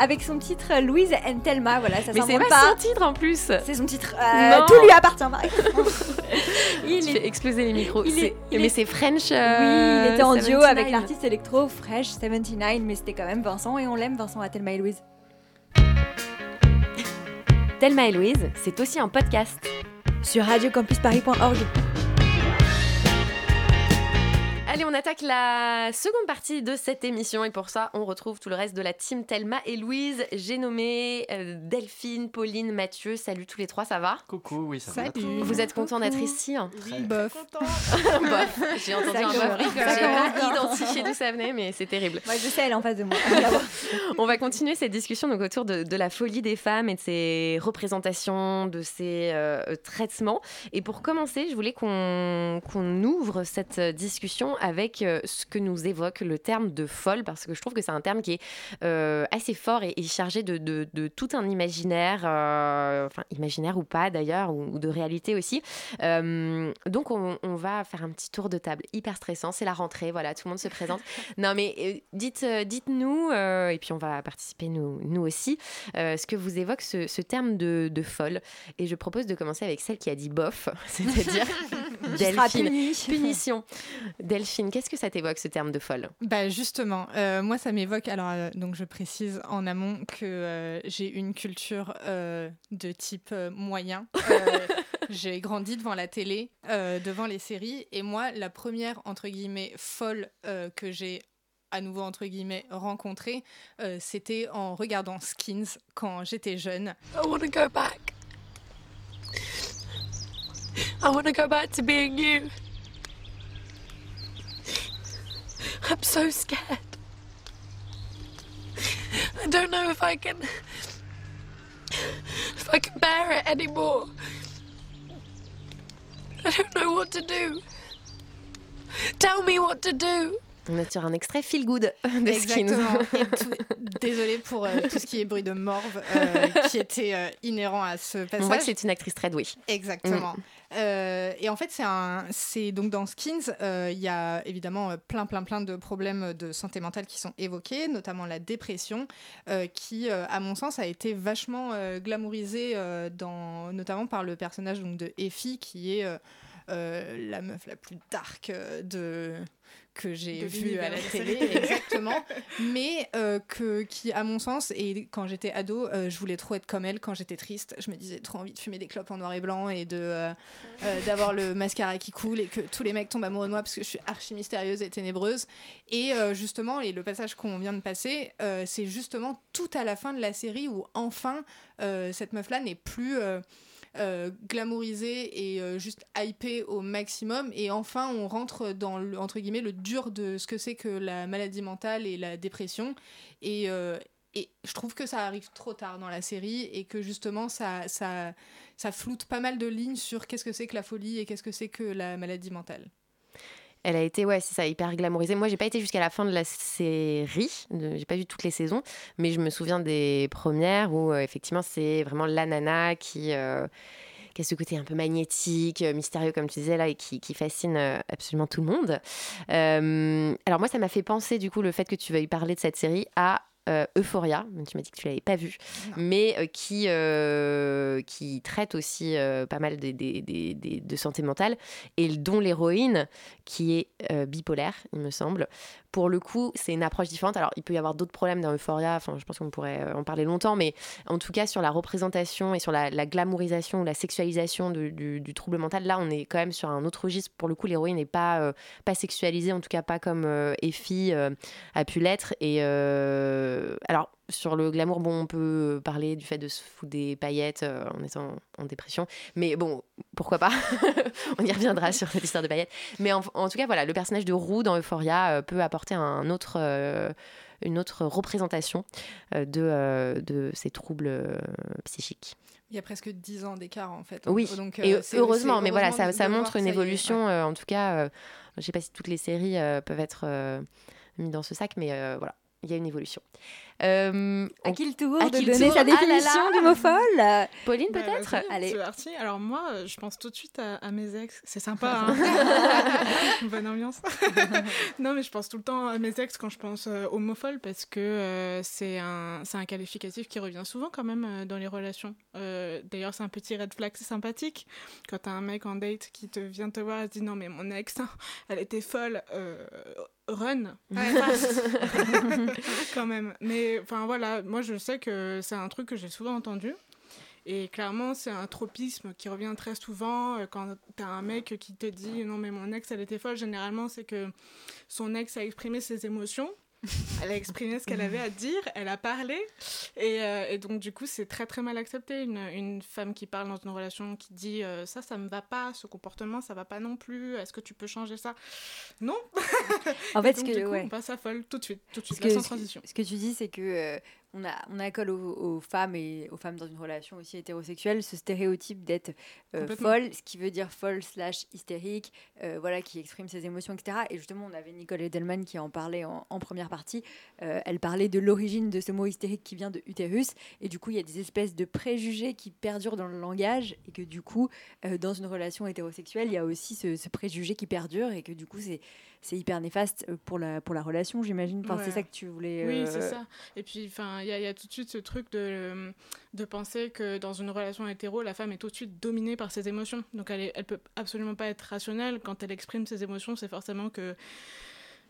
Avec son titre Louise and Thelma. Voilà, ça Mais c'est pas pas. son titre en plus. C'est son titre. Euh, Non. tout lui appartient. Il est, exploser les micros. il est- C'est- il mais est- c'est French. oui, euh, il était en duo 79. avec l'artiste électro Fresh 79, mais c'était quand même Vincent et on l'aime, Vincent à Thelma et Louise. Thelma et Louise, c'est aussi un podcast. Sur radiocampusparis.org. Allez, on attaque la seconde partie de cette émission et pour ça, on retrouve tout le reste de la team Thelma et Louise. J'ai nommé euh, Delphine, Pauline, Mathieu. Salut tous les trois, ça va Coucou, oui, ça va. Salut. Vous êtes contents d'être ici hein Oui, bof. Bof. J'ai entendu Ça un bof. J'ai pas identifié d'où ça venait, mais c'est terrible. Moi, je sais, elle est en face de moi. On va continuer cette discussion donc, autour de, de la folie des femmes et de ses représentations, de ses euh, traitements. Et pour commencer, je voulais qu'on qu'on ouvre cette discussion avec euh, ce que nous évoque le terme de folle, parce que je trouve que c'est un terme qui est euh, assez fort et, et chargé de, de- de tout un imaginaire, euh, enfin imaginaire ou pas d'ailleurs, ou, ou de réalité aussi. Donc on, on va faire un petit tour de table hyper stressant. C'est la rentrée, voilà, tout le monde se présente. Non, mais dites, dites-nous, et puis on va participer nous, nous aussi, ce que vous évoque ce, ce terme de, de folle. Et je propose de commencer avec celle qui a dit bof, c'est-à-dire Delphine. Punition. Delphine, qu'est-ce que ça t'évoque ce terme de folle? Bah justement, euh, moi ça m'évoque. Alors euh, donc je précise en amont que euh, j'ai une culture euh, de type euh, moyen. Euh, j'ai grandi devant la télé, euh, devant les séries, et moi la première entre guillemets folle euh, que j'ai à nouveau entre guillemets rencontrée, euh, c'était en regardant Skins quand j'étais jeune. I want to go back. I want to go back to being you. I'm so scared. I don't know if I can. if I can bear it anymore. I don't know what to do. Tell me what to do. On est sur un extrait feel good de Skins. Exactement. Tout- Désolée pour euh, tout ce qui est bruit de morve euh, qui était euh, inhérent à ce passage. On voit que c'est une actrice très douée. Exactement. Euh, et en fait, c'est un, c'est donc dans Skins, il y a évidemment plein, plein, plein de problèmes de santé mentale qui sont évoqués, notamment la dépression, qui, à mon sens, a été vachement glamourisée, dans, notamment par le personnage donc de Effie, qui est la meuf la plus dark de que j'ai vue à la télé, exactement, mais euh, que, qui, à mon sens, et quand j'étais ado, euh, je voulais trop être comme elle. Quand j'étais triste, je me disais trop envie de fumer des clopes en noir et blanc et de euh, d'avoir le mascara qui coule et que tous les mecs tombent amoureux de moi parce que je suis archi mystérieuse et ténébreuse. Et justement, et le passage qu'on vient de passer, c'est justement tout à la fin de la série où enfin cette meuf-là n'est plus euh, glamourisée et euh, juste hypée au maximum. Et enfin, on rentre dans le, entre guillemets le dur de ce que c'est que la maladie mentale et la dépression. Et, euh, et je trouve que ça arrive trop tard dans la série et que justement ça, ça, ça floute pas mal de lignes sur qu'est-ce que c'est que la folie et qu'est-ce que c'est que la maladie mentale. Elle a été, ouais, c'est ça, hyper glamourisée. Moi, j'ai pas été jusqu'à la fin de la série, j'ai pas vu toutes les saisons, mais je me souviens des premières où, euh, effectivement, c'est vraiment la nana qui, euh, qui a ce côté un peu magnétique, euh, mystérieux, comme tu disais là, et qui, fascine absolument tout le monde. Alors, moi, ça m'a fait penser, du coup, le fait que tu veuilles parler de cette série à. Euh, Euphoria, tu m'as dit que tu l'avais pas vue, mais euh, qui, euh, qui traite aussi euh, pas mal des- des- des- de santé mentale et dont l'héroïne, qui est bipolaire, il me semble. Pour le coup, c'est une approche différente. Alors, il peut y avoir d'autres problèmes dans Euphoria, enfin, je pense qu'on pourrait en parler longtemps, mais en tout cas, sur la représentation et sur la, la glamourisation ou la sexualisation de- du, du trouble mental, là, on est quand même sur un autre registre. Pour le coup, l'héroïne n'est pas, pas sexualisée, en tout cas pas comme Effie a pu l'être. Et euh, alors, sur le glamour, bon, on peut parler du fait de se foutre des paillettes euh, en étant en dépression, mais bon, pourquoi pas? On y reviendra sur cette histoire de paillettes. Mais en, en tout cas, voilà, le personnage de Roux dans Euphoria euh, peut apporter un autre, une autre représentation de, de ces troubles psychiques. Il y a presque 10 ans d'écart en fait. Oui, Donc, et heureusement, mais voilà, ça, montre une est, évolution. en tout cas, je sais pas si toutes les séries peuvent être euh, mis dans ce sac, mais voilà, il y a une évolution. Euh, À qui le tour à de qui le donner tour sa Ah là définition là du mot folle Pauline, Bah, peut-être Allez. C'est parti. Alors moi, euh, je pense tout de suite à, à mes ex. C'est sympa, hein bonne ambiance. non, mais je pense tout le temps à mes ex quand je pense euh, homophile parce que euh, c'est un, c'est un qualificatif qui revient souvent quand même euh, dans les relations. Euh, D'ailleurs, c'est un petit red flag sympathique. Quand t'as un mec en date qui te vient te voir et te dit non mais mon ex, hein, elle était folle. euh, run Passe. quand même mais enfin voilà moi je sais que c'est un truc que j'ai souvent entendu et clairement, c'est un tropisme qui revient très souvent euh, quand t'as un mec qui te dit non mais mon ex elle était folle. Généralement, c'est que son ex a exprimé ses émotions. Elle a exprimé ce qu'elle avait à dire, elle a parlé, et, euh, et donc du coup c'est très très mal accepté une, une femme qui parle dans une relation qui dit euh, ça ça me va pas, ce comportement ça va pas non plus, est-ce que tu peux changer ça? Non. En fait, donc, ce que- du coup, ouais. on passe à folle tout de suite, tout de suite, que, sans ce que- transition. ce que tu dis, c'est que euh, on a on accole aux, aux femmes et aux femmes dans une relation aussi hétérosexuelle ce stéréotype d'être euh, folle, ce qui veut dire folle slash hystérique, euh, voilà, qui exprime ses émotions, etc. Et justement, on avait Nicole Edelman qui en parlait en, en première partie. Euh, elle parlait de l'origine de ce mot hystérique qui vient de utérus, et du coup, il y a des espèces de préjugés qui perdurent dans le langage, et que du coup, dans une relation hétérosexuelle, il y a aussi ce, ce préjugé qui perdure, et que du coup, c'est c'est hyper néfaste euh, pour la, pour la relation, j'imagine. Enfin, C'est ça que tu voulais. Oui, euh, c'est ça. Et puis, enfin, il y, a- il y a tout de suite ce truc de, de penser que dans une relation hétéro, la femme est tout de suite dominée par ses émotions. Donc, elle, est, elle peut absolument pas être rationnelle. Quand elle exprime ses émotions, c'est forcément que.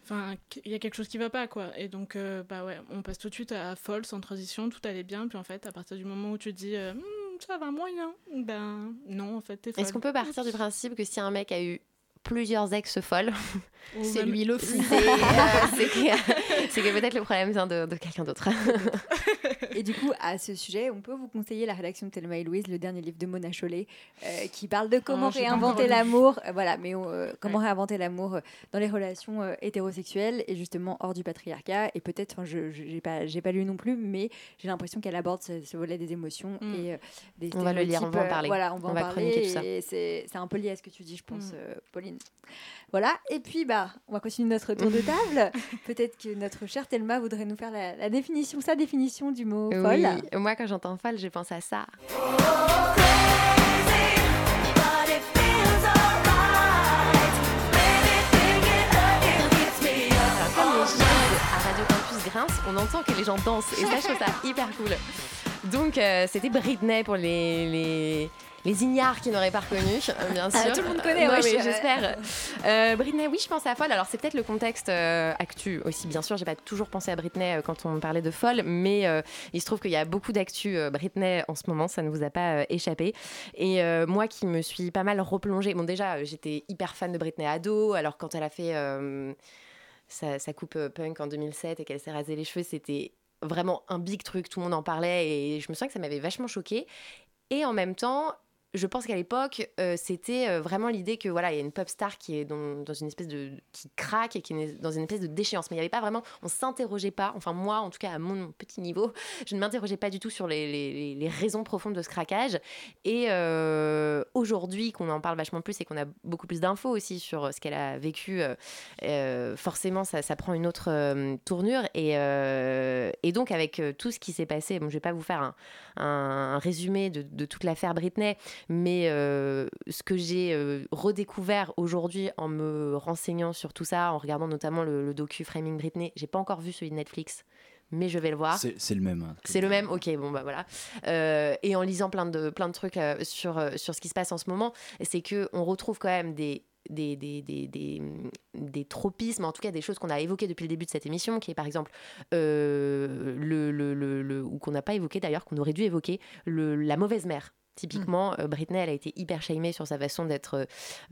Enfin, il y a quelque chose qui va pas, quoi. Et donc, euh, bah ouais, on passe tout de suite à folle, sans transition, tout allait bien. Puis en fait, à partir du moment où tu te dis, euh, Hmm, ça va moyen, ben non, en fait, t'es folle. Est-ce qu'on peut partir du principe que si un mec a eu plusieurs ex folles, C'est lui le fou. c'est euh, c'est que, que peut-être le problème vient de, de quelqu'un d'autre. Et du coup, à ce sujet, on peut vous conseiller la rédaction de Thelma et Louise, le dernier livre de Mona Chollet, euh, qui parle de comment Ah, pas réinventer l'amour. euh, voilà, mais euh, comment réinventer l'amour euh, dans les relations euh, hétérosexuelles et justement hors du patriarcat. Et peut-être, enfin, je j'ai pas, j'ai pas lu non plus, mais j'ai l'impression qu'elle aborde ce, ce volet des émotions Mm. et euh, des On va le lire, on va en euh, parler. Voilà, on va On en va parler. chroniquer tout ça. C'est c'est un peu lié à ce que tu dis, je pense, Mm. Voilà, et puis bah, on va continuer notre tour de table. Peut-être que notre chère Thelma voudrait nous faire la, la définition, sa définition du mot folle. Oui, moi quand j'entends folle, je pense à ça. À Radio Campus grincent, on entend que les gens dansent et ça, je trouve ça hyper cool. Donc, euh, c'était Britney pour les, les, les ignares qui n'auraient pas reconnu, euh, bien sûr. Ah, tout le monde connaît, Euh, ouais, j'espère. Euh, Britney, oui, je pense à folle. Alors, c'est peut-être le contexte actu aussi, bien sûr. J'ai pas toujours pensé à Britney quand on parlait de folle, mais il se trouve qu'il y a beaucoup d'actu Britney en ce moment, ça ne vous a pas échappé. Et moi qui me suis pas mal replongée, bon, déjà, j'étais hyper fan de Britney ado, alors quand elle a fait sa, sa coupe punk en 2007 et qu'elle s'est rasé les cheveux, c'était vraiment un big truc, tout le monde en parlait et je me sens que ça m'avait vachement choquée. Et en même temps, je pense qu'à l'époque, euh, c'était euh, vraiment l'idée que voilà, il y a une pop star qui est dans, une espèce de qui craque et qui est dans une espèce de déchéance. Mais il n'y avait pas vraiment, on s'interrogeait pas. Enfin moi, en tout cas à mon petit niveau, je ne m'interrogeais pas du tout sur les, les- raisons profondes de ce craquage. Et euh, aujourd'hui, qu'on en parle vachement plus et qu'on a beaucoup plus d'infos aussi sur ce qu'elle a vécu, forcément, ça, prend une autre tournure. Et, et donc avec tout ce qui s'est passé, bon, je vais pas vous faire un, un- résumé de toute l'affaire Britney, mais euh, ce que j'ai euh, redécouvert aujourd'hui en me renseignant sur tout ça, en regardant notamment le, le docu Framing Britney, j'ai pas encore vu celui de Netflix. Mais je vais le voir. C'est le même. hein. C'est le même, ok, bon bah voilà. Euh, et en lisant plein de, plein de trucs sur, sur ce qui se passe en ce moment, c'est que on retrouve quand même des, des, des, des, des, des tropismes, en tout cas des choses qu'on a évoquées depuis le début de cette émission, qui est par exemple, euh, le, le, le, le- ou qu'on n'a pas évoqué d'ailleurs, qu'on aurait dû évoquer, la mauvaise mère. Typiquement, euh, Britney, elle a été hyper shamée sur sa façon d'être euh,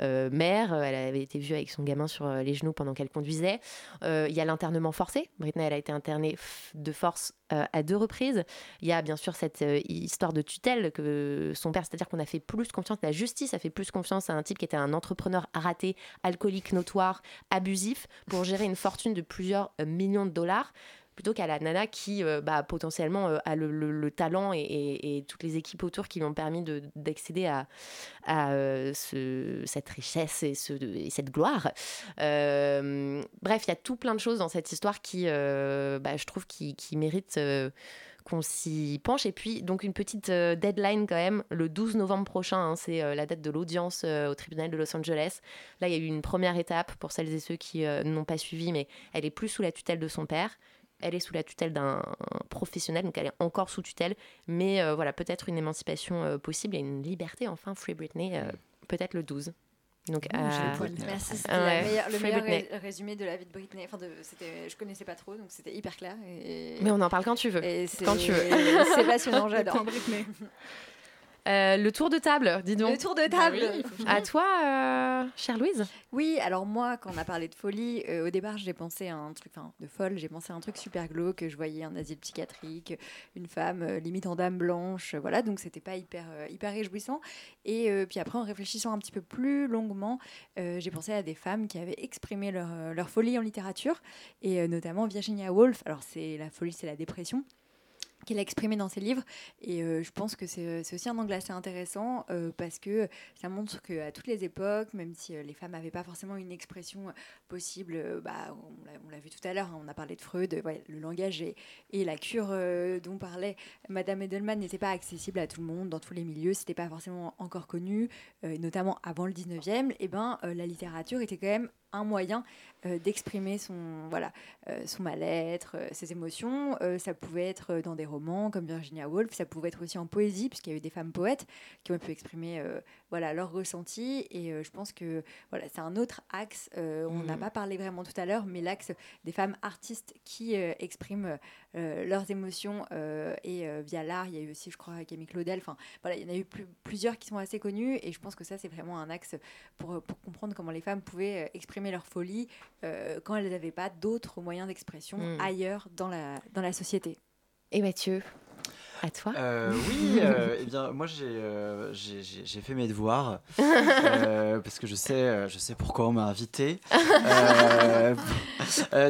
euh, mère. Elle avait été vue avec son gamin sur les genoux pendant qu'elle conduisait. Il y a l'internement forcé. Britney, elle a été internée de force à deux reprises. Il y a bien sûr cette histoire de tutelle que son père, c'est-à-dire qu'on a fait plus confiance, la justice a fait plus confiance à un type qui était un entrepreneur raté, alcoolique notoire, abusif, pour gérer une fortune de plusieurs millions de dollars. Plutôt qu'à la nana qui euh, bah, potentiellement euh, a le, le- le talent et, et- toutes les équipes autour qui lui ont permis de- d'accéder à, à euh, ce- cette richesse et, ce- et cette gloire. Bref, il y a tout plein de choses dans cette histoire qui, bah, je trouve, qui, qui méritent qu'on s'y penche. Et puis, donc, une petite euh, deadline quand même, le 12 novembre prochain, hein, c'est la date de l'audience au tribunal de Los Angeles. Là, il y a eu une première étape pour celles et ceux qui n'ont pas suivi, mais elle est plus sous la tutelle de son père. Elle est sous la tutelle d'un professionnel, donc elle est encore sous tutelle. Mais euh, voilà, peut-être une émancipation euh, possible et une liberté, enfin, Free Britney, euh, peut-être le 12. Donc, euh. Merci, c'était ah ouais, meilleure- le Free meilleur Britney. résumé de la vie de Britney. Enfin, de, c'était, je connaissais pas trop, donc c'était hyper clair. Et... Mais on en parle quand tu veux. Et c'est, Quand tu veux. c'est passionnant, j'adore. Euh, le tour de table, dis donc. Le tour de table. Bah oui. À toi, euh, chère Louise. Oui, alors moi, quand on a parlé de folie, euh, au départ, j'ai pensé à un truc, enfin, de folle, j'ai pensé à un truc super glauque. Je voyais un asile psychiatrique, une femme euh, limite en dame blanche, voilà, donc c'était pas hyper, euh, hyper réjouissant. Et euh, puis après, en réfléchissant un petit peu plus longuement, euh, j'ai pensé à des femmes qui avaient exprimé leur, leur folie en littérature, et euh, notamment Virginia Woolf. Alors, c'est la folie, c'est la dépression qu'elle a exprimé dans ses livres. Et euh, je pense que c'est c'est aussi un angle assez intéressant euh, parce que ça montre qu'à toutes les époques, même si euh, les femmes n'avaient pas forcément une expression euh, possible, euh, bah, on l'a- vu tout à l'heure, hein, on a parlé de Freud, euh, le langage et, la cure euh, dont parlait Madame Edelman n'était pas accessible à tout le monde, dans tous les milieux, c'était pas forcément encore connu, euh, notamment avant le 19e, et ben euh, la littérature était quand même un moyen euh, d'exprimer son voilà euh, son mal-être, euh, ses émotions. Ça pouvait être dans des romans comme Virginia Woolf, ça pouvait être aussi en poésie puisqu'il y a eu des femmes poètes qui ont pu exprimer voilà leurs ressentis. Et je pense que voilà c'est un autre axe. on n'a Mhm. pas parlé vraiment tout à l'heure, mais l'axe des femmes artistes qui expriment leurs émotions et via l'art. Il y a eu aussi, je crois, Camille Claudel. Enfin voilà, il y en a eu plus- plusieurs qui sont assez connus et je pense que ça c'est vraiment un axe pour, pour comprendre comment les femmes pouvaient exprimer leur folie euh, quand elles n'avaient pas d'autres moyens d'expression Mm. ailleurs dans la, dans la société. Et Mathieu, à toi. Euh, oui, euh, eh bien, moi j'ai euh, j'ai- fait mes devoirs euh, parce que je sais, je sais pourquoi on m'a invité.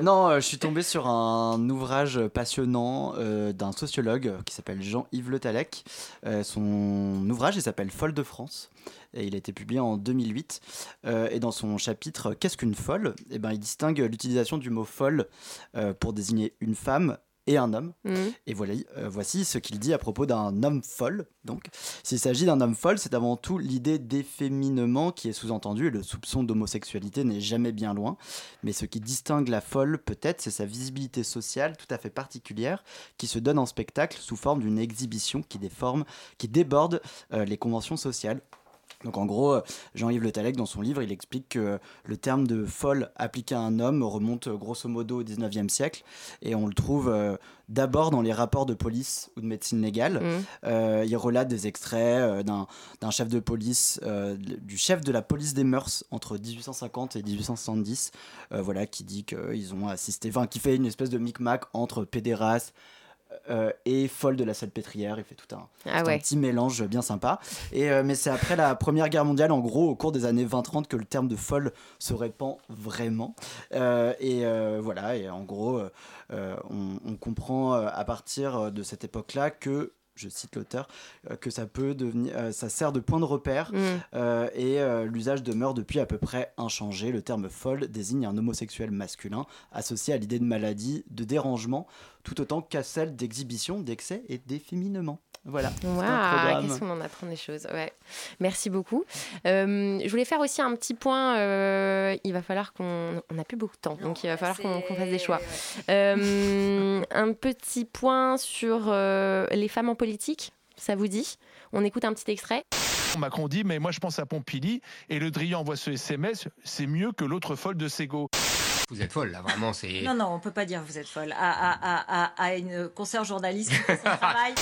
Non, je suis tombé sur un ouvrage passionnant d'un sociologue qui s'appelle Jean-Yves Le Tallec. Son ouvrage, il s'appelle Folle de France. Et il a été publié en 2008. Euh, et dans son chapitre Qu'est-ce qu'une folle? Eh ben, Il distingue l'utilisation du mot folle euh, pour désigner une femme et un homme. Mhm. Et voilà, euh, voici ce qu'il dit à propos d'un homme folle. Donc, s'il s'agit d'un homme folle, c'est avant tout l'idée d'efféminement qui est sous-entendue et le soupçon d'homosexualité n'est jamais bien loin. Mais ce qui distingue la folle, peut-être, c'est sa visibilité sociale tout à fait particulière qui se donne en spectacle sous forme d'une exhibition qui déforme, qui déborde euh, les conventions sociales. Donc en gros, euh, Jean-Yves Le Tallec, dans son livre, il explique que le terme de folle appliqué à un homme remonte euh, grosso modo au 19e siècle. Et on le trouve euh, d'abord dans les rapports de police ou de médecine légale. Euh, il relate des extraits euh, d'un chef de police, du chef de la police des mœurs entre 1850 et 1870, euh, voilà, qui dit qu'ils ont assisté, enfin, qui fait une espèce de micmac entre pédéraste euh, et folle de la salpêtrière. Il fait tout un, Ah un petit mélange bien sympa. Et, euh, mais c'est après la Première Guerre mondiale, en gros, au cours des années 20-30, que le terme de folle se répand vraiment. Euh, et voilà, et en gros, on, on comprend à partir de cette époque-là que je cite l'auteur, que ça peut devenir, ça sert de point de repère Mm. et l'usage demeure depuis à peu près inchangé. Le terme folle désigne un homosexuel masculin associé à l'idée de maladie, de dérangement, tout autant qu'à celle d'exhibition, d'excès et d'efféminement. Voilà. qu'est-ce qu'on en apprend des choses. Ouais. Merci beaucoup. Euh, je voulais faire aussi un petit point. euh, il va falloir qu'on. On n'a plus beaucoup de temps, donc il va falloir qu'on fasse des choix. Euh, un petit point sur euh, les femmes en politique. Ça vous dit? On écoute un petit extrait. Macron dit, mais moi je pense à Pompili, et Le Drian envoie ce SMS, c'est mieux que l'autre folle de Sego. Vous êtes folle, là, vraiment, c'est... Non, non, on peut pas dire vous êtes folle. À, à, à, à, à une concert journaliste qui fait son travail.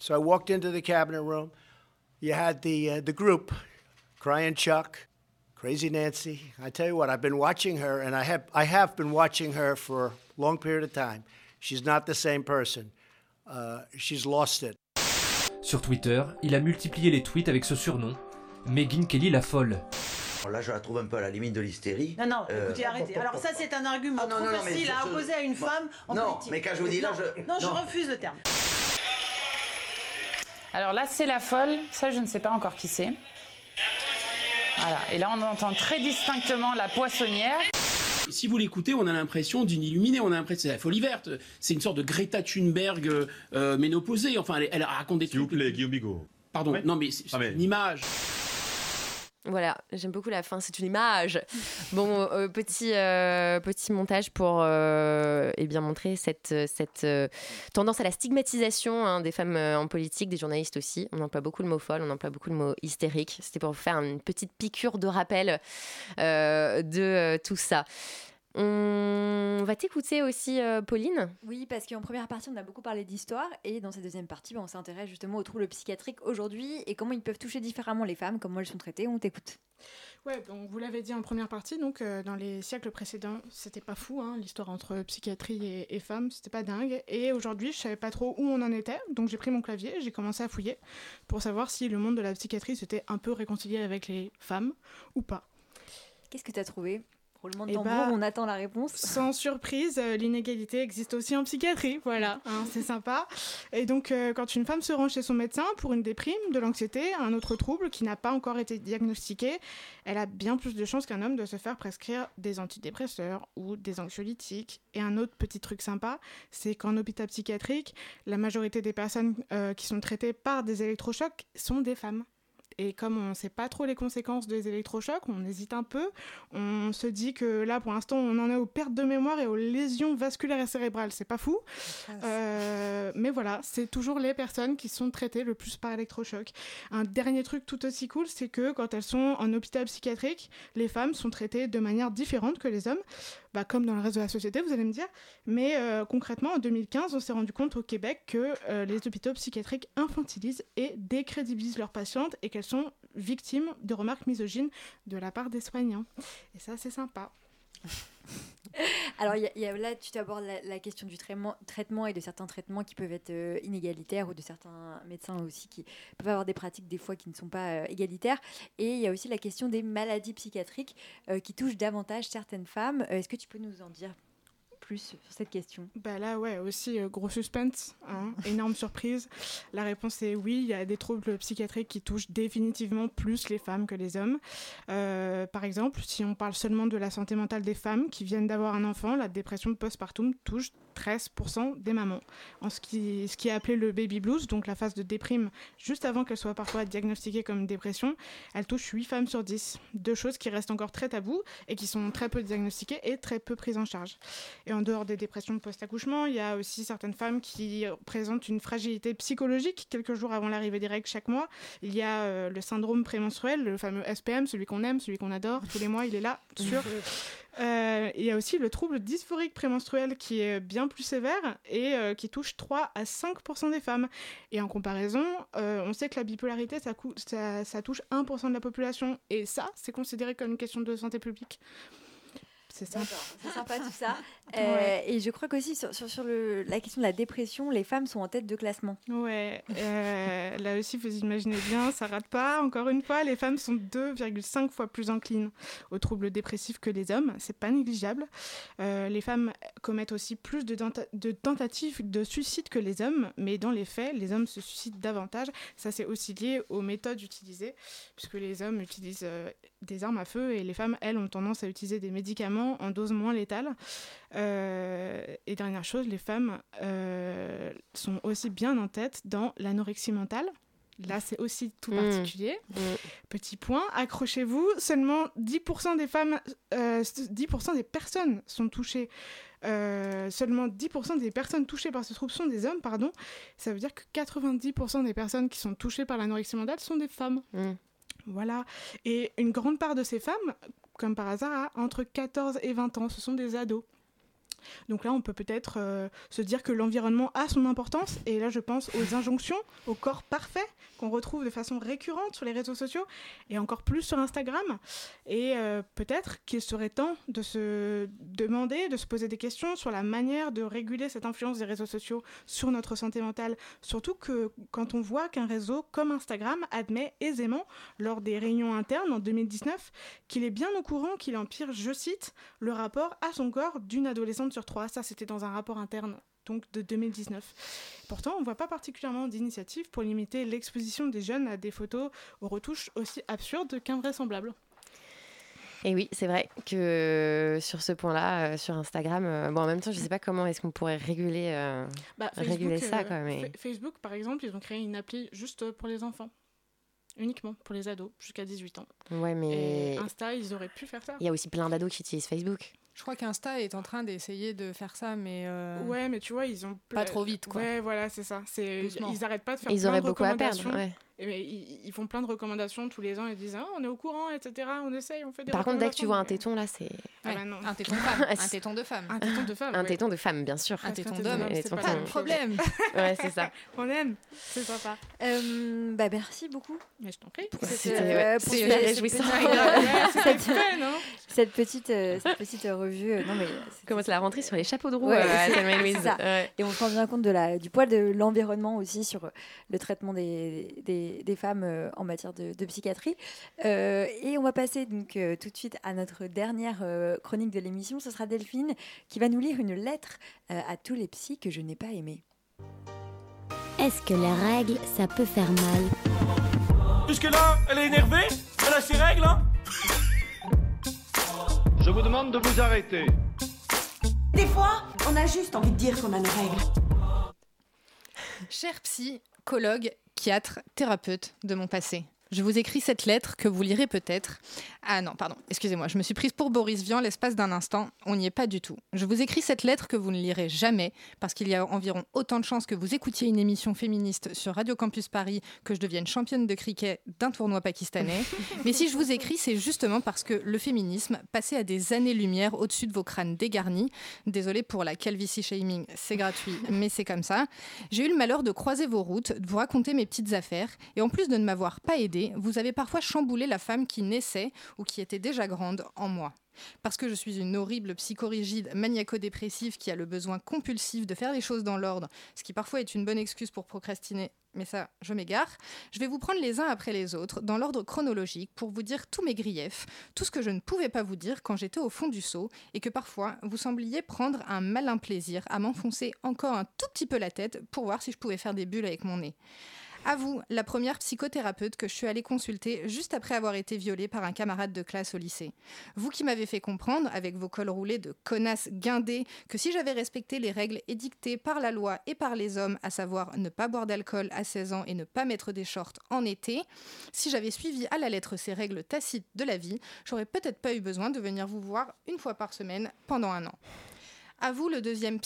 So I walked into the cabinet room. You had the uh, the group, Crying Chuck, Crazy Nancy. I tell you what, I've been watching her, and I have I have been watching her for a long period of time. She's not the same person. Uh, she's lost it. Sur Twitter, il a multiplié les tweets avec ce surnom, Megyn Kelly la folle. Là, je la trouve un peu à la limite de l'hystérie. Non, non, Euh, écoutez, arrêtez. Alors ça, c'est un argument Ah, non, trop non, non, mais facile à je- opposer à une femme en Non, politique. mais quand je vous dis là, Non, je- Non, je refuse le terme. Alors là, c'est la folle. Ça, je ne sais pas encore qui c'est. Voilà. Et là, on entend très distinctement la poissonnière. Si vous l'écoutez, on a l'impression d'une illuminée, on a l'impression que c'est la folie verte. C'est une sorte de Greta Thunberg euh, euh, ménopausée. Enfin, elle, elle raconte des trucs. S'il vous plaît, Guillaume Bigot. Pardon, non mais c'est c'est une image. Voilà, j'aime beaucoup la fin, c'est une image. Bon, euh, petit, euh, petit montage pour euh, eh bien montrer cette, cette tendance à la stigmatisation hein, des femmes en politique, des journalistes aussi. On emploie beaucoup le mot folle, on emploie beaucoup le mot hystérique. C'était pour vous faire une petite piqûre de rappel de tout ça. On va t'écouter aussi, euh, Pauline. Oui, parce qu'en première partie, on a beaucoup parlé d'histoire, et dans cette deuxième partie, bah, on s'intéresse justement aux troubles psychiatriques aujourd'hui et comment ils peuvent toucher différemment les femmes, comment elles sont traitées. On t'écoute. Ouais, donc vous l'avez dit en première partie, donc euh, dans les siècles précédents, c'était pas fou, hein, l'histoire entre psychiatrie et, et femmes, c'était pas dingue. Et aujourd'hui, je savais pas trop où on en était, donc j'ai pris mon clavier, j'ai commencé à fouiller pour savoir si le monde de la psychiatrie s'était un peu réconcilié avec les femmes ou pas. Qu'est-ce que tu as trouvé? Roulement de tambour, bah, on attend la réponse. Sans surprise, euh, l'inégalité existe aussi en psychiatrie, voilà, hein, c'est sympa. Et donc, euh, quand une femme se rend chez son médecin pour une déprime, de l'anxiété, un autre trouble qui n'a pas encore été diagnostiqué, elle a bien plus de chances qu'un homme de se faire prescrire des antidépresseurs ou des anxiolytiques. Et un autre petit truc sympa, c'est qu'en hôpital psychiatrique, la majorité des personnes euh, qui sont traitées par des électrochocs sont des femmes. Et comme on ne sait pas trop les conséquences des électrochocs, on hésite un peu. On se dit que là, pour l'instant, on en est aux pertes de mémoire et aux lésions vasculaires et cérébrales. C'est pas fou. Euh, mais voilà, c'est toujours les personnes qui sont traitées le plus par électrochoc. Un dernier truc tout aussi cool, c'est que quand elles sont en hôpital psychiatrique, les femmes sont traitées de manière différente que les hommes. Bah, comme dans le reste de la société, vous allez me dire. Mais euh, concrètement, en 2015, on s'est rendu compte au Québec que euh, les hôpitaux psychiatriques infantilisent et décrédibilisent leurs patientes et qu'elles sont victimes de remarques misogynes de la part des soignants. Et ça, c'est sympa. Alors y a- y a- là, tu t'abordes la, la question du traitement, et de certains traitements qui peuvent être euh, inégalitaires ou de certains médecins aussi qui peuvent avoir des pratiques des fois qui ne sont pas euh, égalitaires. Et il y a aussi la question des maladies psychiatriques euh, qui touchent davantage certaines femmes. Est-ce que tu peux nous en dire plus sur cette question Bah là, ouais, aussi euh, gros suspense, hein, énorme surprise. La réponse est oui, il y a des troubles psychiatriques qui touchent définitivement plus les femmes que les hommes. Euh, par exemple, si on parle seulement de la santé mentale des femmes qui viennent d'avoir un enfant, la dépression postpartum touche 13% des mamans. En ce qui, ce qui est appelé le baby blues, donc la phase de déprime juste avant qu'elle soit parfois diagnostiquée comme une dépression, elle touche 8 femmes sur 10. Deux choses qui restent encore très tabous et qui sont très peu diagnostiquées et très peu prises en charge. Et en dehors des dépressions post-accouchement, il y a aussi certaines femmes qui présentent une fragilité psychologique quelques jours avant l'arrivée des règles chaque mois. Il y a euh, le syndrome prémenstruel, le fameux SPM, celui qu'on aime, celui qu'on adore. Tous les mois, il est là, sûr. Euh, il y a aussi le trouble dysphorique prémenstruel qui est bien plus sévère et euh, qui touche 3 à 5% des femmes. Et en comparaison, euh, on sait que la bipolarité, ça, touche 1% de la population. Et ça, c'est considéré comme une question de santé publique. C'est sympa. C'est sympa tout ça. Euh, Ouais. Et je crois qu'aussi sur, sur, sur le, la question de la dépression, les femmes sont en tête de classement. Ouais, euh, là aussi, vous imaginez bien, ça rate pas. Encore une fois, les femmes sont 2,5 fois plus enclines aux troubles dépressifs que les hommes. C'est pas négligeable. Euh, les femmes commettent aussi plus de, tenta- de tentatives de suicide que les hommes, mais dans les faits, les hommes se suicident davantage. Ça, c'est aussi lié aux méthodes utilisées, puisque les hommes utilisent des armes à feu et les femmes, elles, ont tendance à utiliser des médicaments en dose moins létale. Euh, et dernière chose, les femmes euh, sont aussi bien en tête dans l'anorexie mentale. Là, c'est aussi tout Mmh. particulier. Petit point, accrochez-vous, seulement 10% des femmes, euh, 10% des personnes sont touchées. euh, seulement 10% des personnes touchées par ce trouble sont des hommes, pardon. Ça veut dire que 90% des personnes qui sont touchées par l'anorexie mentale sont des femmes. Voilà. Et une grande part de ces femmes, comme par hasard, entre 14 et 20 ans. Ce sont des ados. Donc là, on peut peut-être euh, se dire que l'environnement a son importance. Et là, je pense aux injonctions, au corps parfait qu'on retrouve de façon récurrente sur les réseaux sociaux et encore plus sur Instagram. Et euh, peut-être qu'il serait temps de se demander, de se poser des questions sur la manière de réguler cette influence des réseaux sociaux sur notre santé mentale. Surtout que quand on voit qu'un réseau comme Instagram admet aisément, lors des réunions internes en 2019, qu'il est bien au courant qu'il empire, je cite, le rapport à son corps d'une adolescente sur trois. Ça, c'était dans un rapport interne donc de 2019. Pourtant, on ne voit pas particulièrement d'initiative pour limiter l'exposition des jeunes à des photos aux retouches aussi absurdes qu'invraisemblables. Et oui, c'est vrai que sur ce point-là, euh, sur Instagram, euh, bon, en même temps, je ne sais pas comment est-ce qu'on pourrait réguler, euh, Bah, réguler ça. euh, Quoi, mais... Fa- Facebook, par exemple, ils ont créé une appli juste pour les enfants. Uniquement pour les ados, jusqu'à 18 ans. Ouais, mais Et Insta, ils auraient pu faire ça. il y a aussi plein d'ados qui utilisent Facebook. Je crois qu'Insta est en train d'essayer de faire ça, mais. euh, Ouais, mais tu vois, ils ont Pas trop vite, quoi. Ouais, voilà, c'est ça. Ils arrêtent pas de faire Ils plein auraient de beaucoup à perdre, ouais. Et mais ils, ils font plein de recommandations tous les ans. Ils disent ah, on est au courant, etc. On essaye, on fait des Par contre, dès que tu vois un téton, là, c'est. Ah bah non. Un téton de femme. un téton de femme. Un téton de femme. Un téton de femme, bien sûr. Un téton d'homme, c'est pas de chose. problème. Ouais, c'est ça. On aime, c'est sympa. Euh, bah, merci beaucoup. Mais je t'en prie. Pour cette, C'était, euh, c'est cette- réjouissant. petite- cette- hein. euh, euh, revue. euh, non mais Commence la rentrée sur les chapeaux de roue Ouais, euh, et c'est Louise. ça. Ouais. Et on se rend bien compte de la, du poids de l'environnement aussi sur le traitement des, des, des femmes euh, en matière de, de psychiatrie. Euh, et on va passer donc euh, tout de suite à notre dernière euh, chronique de l'émission. Ce sera Delphine qui va nous lire une lettre euh, à tous les psys que je n'ai pas aimés. Est-ce que les règles, ça peut faire mal? Jusque-là, elle est énervée? Elle a ses règles, hein? Je vous demande de vous arrêter. Des fois, on a juste envie de dire qu'on a nos règles. Cher psychologue, psychiatre, thérapeute de mon passé. Je vous écris cette lettre que vous lirez peut-être. Ah non, pardon, excusez-moi, je me suis prise pour Boris Vian l'espace d'un instant. On n'y est pas du tout. Je vous écris cette lettre que vous ne lirez jamais, parce qu'il y a environ autant de chances que vous écoutiez une émission féministe sur Radio Campus Paris que je devienne championne de cricket d'un tournoi pakistanais. Mais si je vous écris, c'est justement parce que le féminisme passait à des années-lumière au-dessus de vos crânes dégarnis. Désolée pour la calvitie shaming, c'est gratuit, mais c'est comme ça. J'ai eu le malheur de croiser vos routes, de vous raconter mes petites affaires, et en plus de ne m'avoir pas aidé, vous avez parfois chamboulé la femme qui naissait ou qui était déjà grande en moi. Parce que je suis une horrible psychorigide maniaco-dépressive qui a le besoin compulsif de faire les choses dans l'ordre, ce qui parfois est une bonne excuse pour procrastiner, mais ça, je m'égare. Je vais vous prendre les uns après les autres, dans l'ordre chronologique, pour vous dire tous mes griefs, tout ce que je ne pouvais pas vous dire quand j'étais au fond du seau, et que parfois vous sembliez prendre un malin plaisir à m'enfoncer encore un tout petit peu la tête pour voir si je pouvais faire des bulles avec mon nez. À vous, la première psychothérapeute que je suis allée consulter juste après avoir été violée par un camarade de classe au lycée. Vous qui m'avez fait comprendre, avec vos cols roulés de connasses guindées, que si j'avais respecté les règles édictées par la loi et par les hommes, à savoir ne pas boire d'alcool à 16 ans et ne pas mettre des shorts en été, si j'avais suivi à la lettre ces règles tacites de la vie, j'aurais peut-être pas eu besoin de venir vous voir une fois par semaine pendant un an. À vous, le deuxième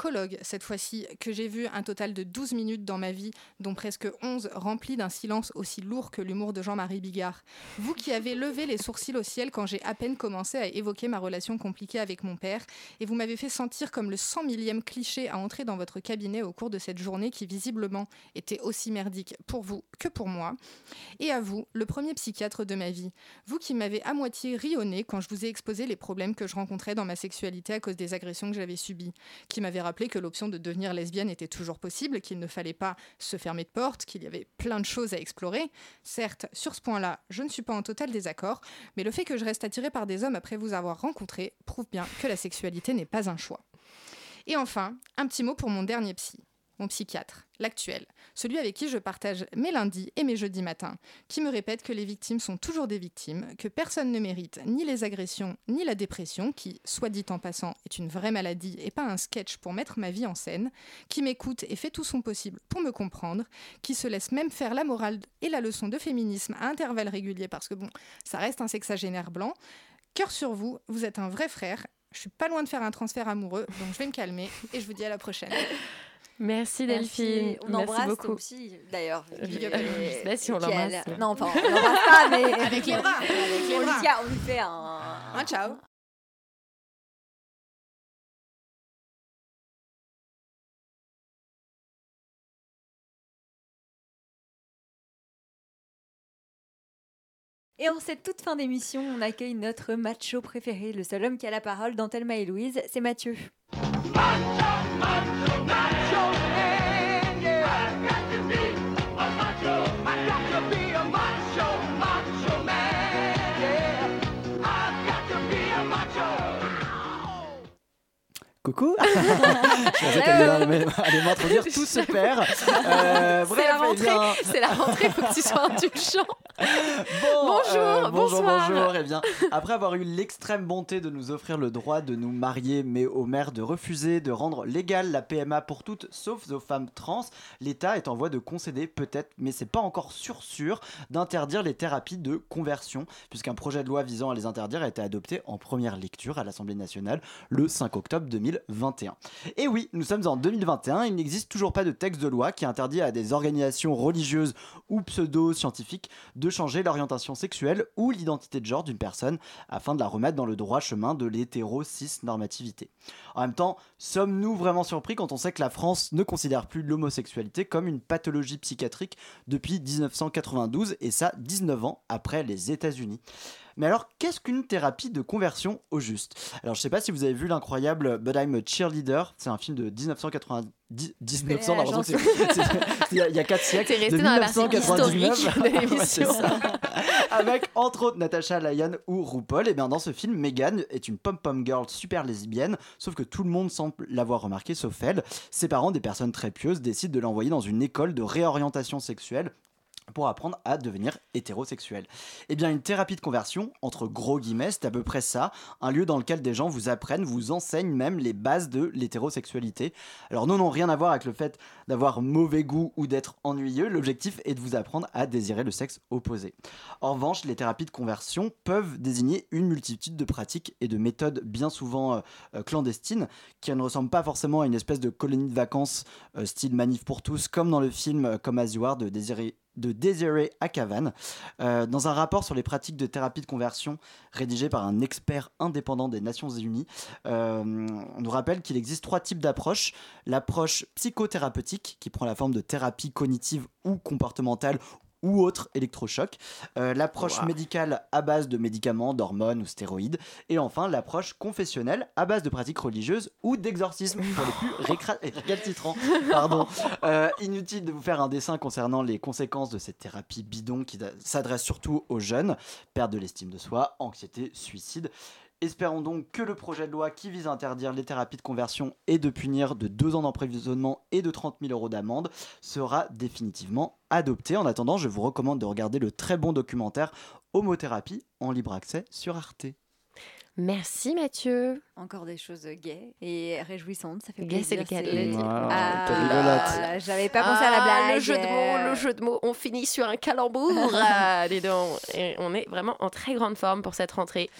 psychologue, cette fois-ci, que j'ai vu un total de 12 minutes dans ma vie, dont presque 11 remplis d'un silence aussi lourd que l'humour de Jean-Marie Bigard. Vous qui avez levé les sourcils au ciel quand j'ai à peine commencé à évoquer ma relation compliquée avec mon père, et vous m'avez fait sentir comme le 100 millième cliché à entrer dans votre cabinet au cours de cette journée qui visiblement était aussi merdique pour vous que pour moi. Et à vous, le premier psychiatre de ma vie, vous qui m'avez à moitié rionné quand je vous ai exposé les problèmes que je rencontrais dans ma sexualité à cause des agressions que j'avais subies, qui m'avait que l'option de devenir lesbienne était toujours possible, qu'il ne fallait pas se fermer de porte, qu'il y avait plein de choses à explorer. Certes, sur ce point-là, je ne suis pas en total désaccord, mais le fait que je reste attirée par des hommes après vous avoir rencontré prouve bien que la sexualité n'est pas un choix. Et enfin, un petit mot pour mon dernier psy, mon psychiatre, l'actuel, celui avec qui je partage mes lundis et mes jeudis matins, qui me répète que les victimes sont toujours des victimes, que personne ne mérite ni les agressions ni la dépression, qui, soit dit en passant, est une vraie maladie et pas un sketch pour mettre ma vie en scène, qui m'écoute et fait tout son possible pour me comprendre, qui se laisse même faire la morale et la leçon de féminisme à intervalles réguliers, parce que bon, ça reste un sexagénaire blanc. Cœur sur vous, vous êtes un vrai frère. Je suis pas loin de faire un transfert amoureux, donc je vais me calmer et je vous dis à la prochaine. Merci Delphine. On embrasse beaucoup. aussi, d'ailleurs. Je euh, on l'embrasse. Non, enfin, on l'embrasse pas, mais. Avec les bras. Avec les bras. On lui fait un. Un ciao. Et en cette toute fin d'émission, on accueille notre macho préféré, le seul homme qui a la parole dans Thelma et Louise, c'est Mathieu. Macho, macho, macho. Coucou Je pensais qu'elle allait allait m'introduire, tout se perd. Euh, C'est la eh rentrée, bien- c'est la rentrée, faut que tu sois indulgent. Bon, bonjour, euh, bonjour, bonsoir. bonjour. Eh bien, après avoir eu l'extrême bonté de nous offrir le droit de nous marier, mais au maire de refuser de rendre légale la PMA pour toutes, sauf aux femmes trans, l'État est en voie de concéder, peut-être, mais c'est pas encore sûr sûr, d'interdire les thérapies de conversion, puisqu'un projet de loi visant à les interdire a été adopté en première lecture à l'Assemblée nationale le 5 octobre 2021. Et oui, nous sommes en 2021, il n'existe toujours pas de texte de loi qui interdit à des organisations religieuses ou pseudo-scientifiques de changer l'orientation sexuelle ou l'identité de genre d'une personne afin de la remettre dans le droit chemin de l'hétéro-cis-normativité. En même temps, sommes-nous vraiment surpris quand on sait que la France ne considère plus l'homosexualité comme une pathologie psychiatrique depuis 1992 et ça 19 ans après les États-Unis? Mais alors, qu'est-ce qu'une thérapie de conversion au juste? Alors, je sais pas si vous avez vu l'incroyable But I'm a Cheerleader. C'est un film de 1990. 1900, connais non, la c'est- c'est- c'est- il y a- il y a 4 siècles. T'es resté de dans la partie 1999. historique de Ouais. Avec entre autres Natasha Lyon ou RuPaul. Et bien dans ce film, Megan est une pom-pom girl super lesbienne, sauf que tout le monde semble l'avoir remarqué, sauf elle. Ses parents, des personnes très pieuses, décident de l'envoyer dans une école de réorientation sexuelle pour apprendre à devenir hétérosexuel. Eh bien, une thérapie de conversion, entre gros guillemets, c'est à peu près ça, un lieu dans lequel des gens vous apprennent, vous enseignent même les bases de l'hétérosexualité. Alors non, non, rien à voir avec le fait d'avoir mauvais goût ou d'être ennuyeux, l'objectif est de vous apprendre à désirer le sexe opposé. En revanche, les thérapies de conversion peuvent désigner une multitude de pratiques et de méthodes bien souvent euh, euh, clandestines, qui ne ressemblent pas forcément à une espèce de colonie de vacances euh, style manif pour tous, comme dans le film Comme as de Désiré de Désiré Akavan, euh, dans un rapport sur les pratiques de thérapie de conversion rédigé par un expert indépendant des Nations Unies. euh, on nous rappelle qu'il existe trois types d'approches. L'approche psychothérapeutique, qui prend la forme de thérapie cognitive ou comportementale ou autre électrochoc, Euh, l'approche Wow. médicale à base de médicaments, d'hormones ou stéroïdes, et enfin l'approche confessionnelle à base de pratiques religieuses ou d'exorcisme pour les plus récalcitrants. Pardon. Euh, inutile de vous faire un dessin concernant les conséquences de cette thérapie bidon qui s'adresse surtout aux jeunes, perte de l'estime de soi, anxiété, suicide. Espérons donc que le projet de loi qui vise à interdire les thérapies de conversion et de punir de 2 ans d'emprisonnement et de 30 000 euros d'amende sera définitivement adopté. En attendant, je vous recommande de regarder le très bon documentaire Homothérapie en libre accès sur Arte. Merci Mathieu. Encore des choses gays et réjouissantes, ça fait Gay, c'est plaisir. lequel, le Ah, rigolote. J'avais pas pensé à la Ah, blague. Le jeu de mots, le jeu de mots, on finit sur un calembour. ah, dis donc. Et on est vraiment en très grande forme pour cette rentrée.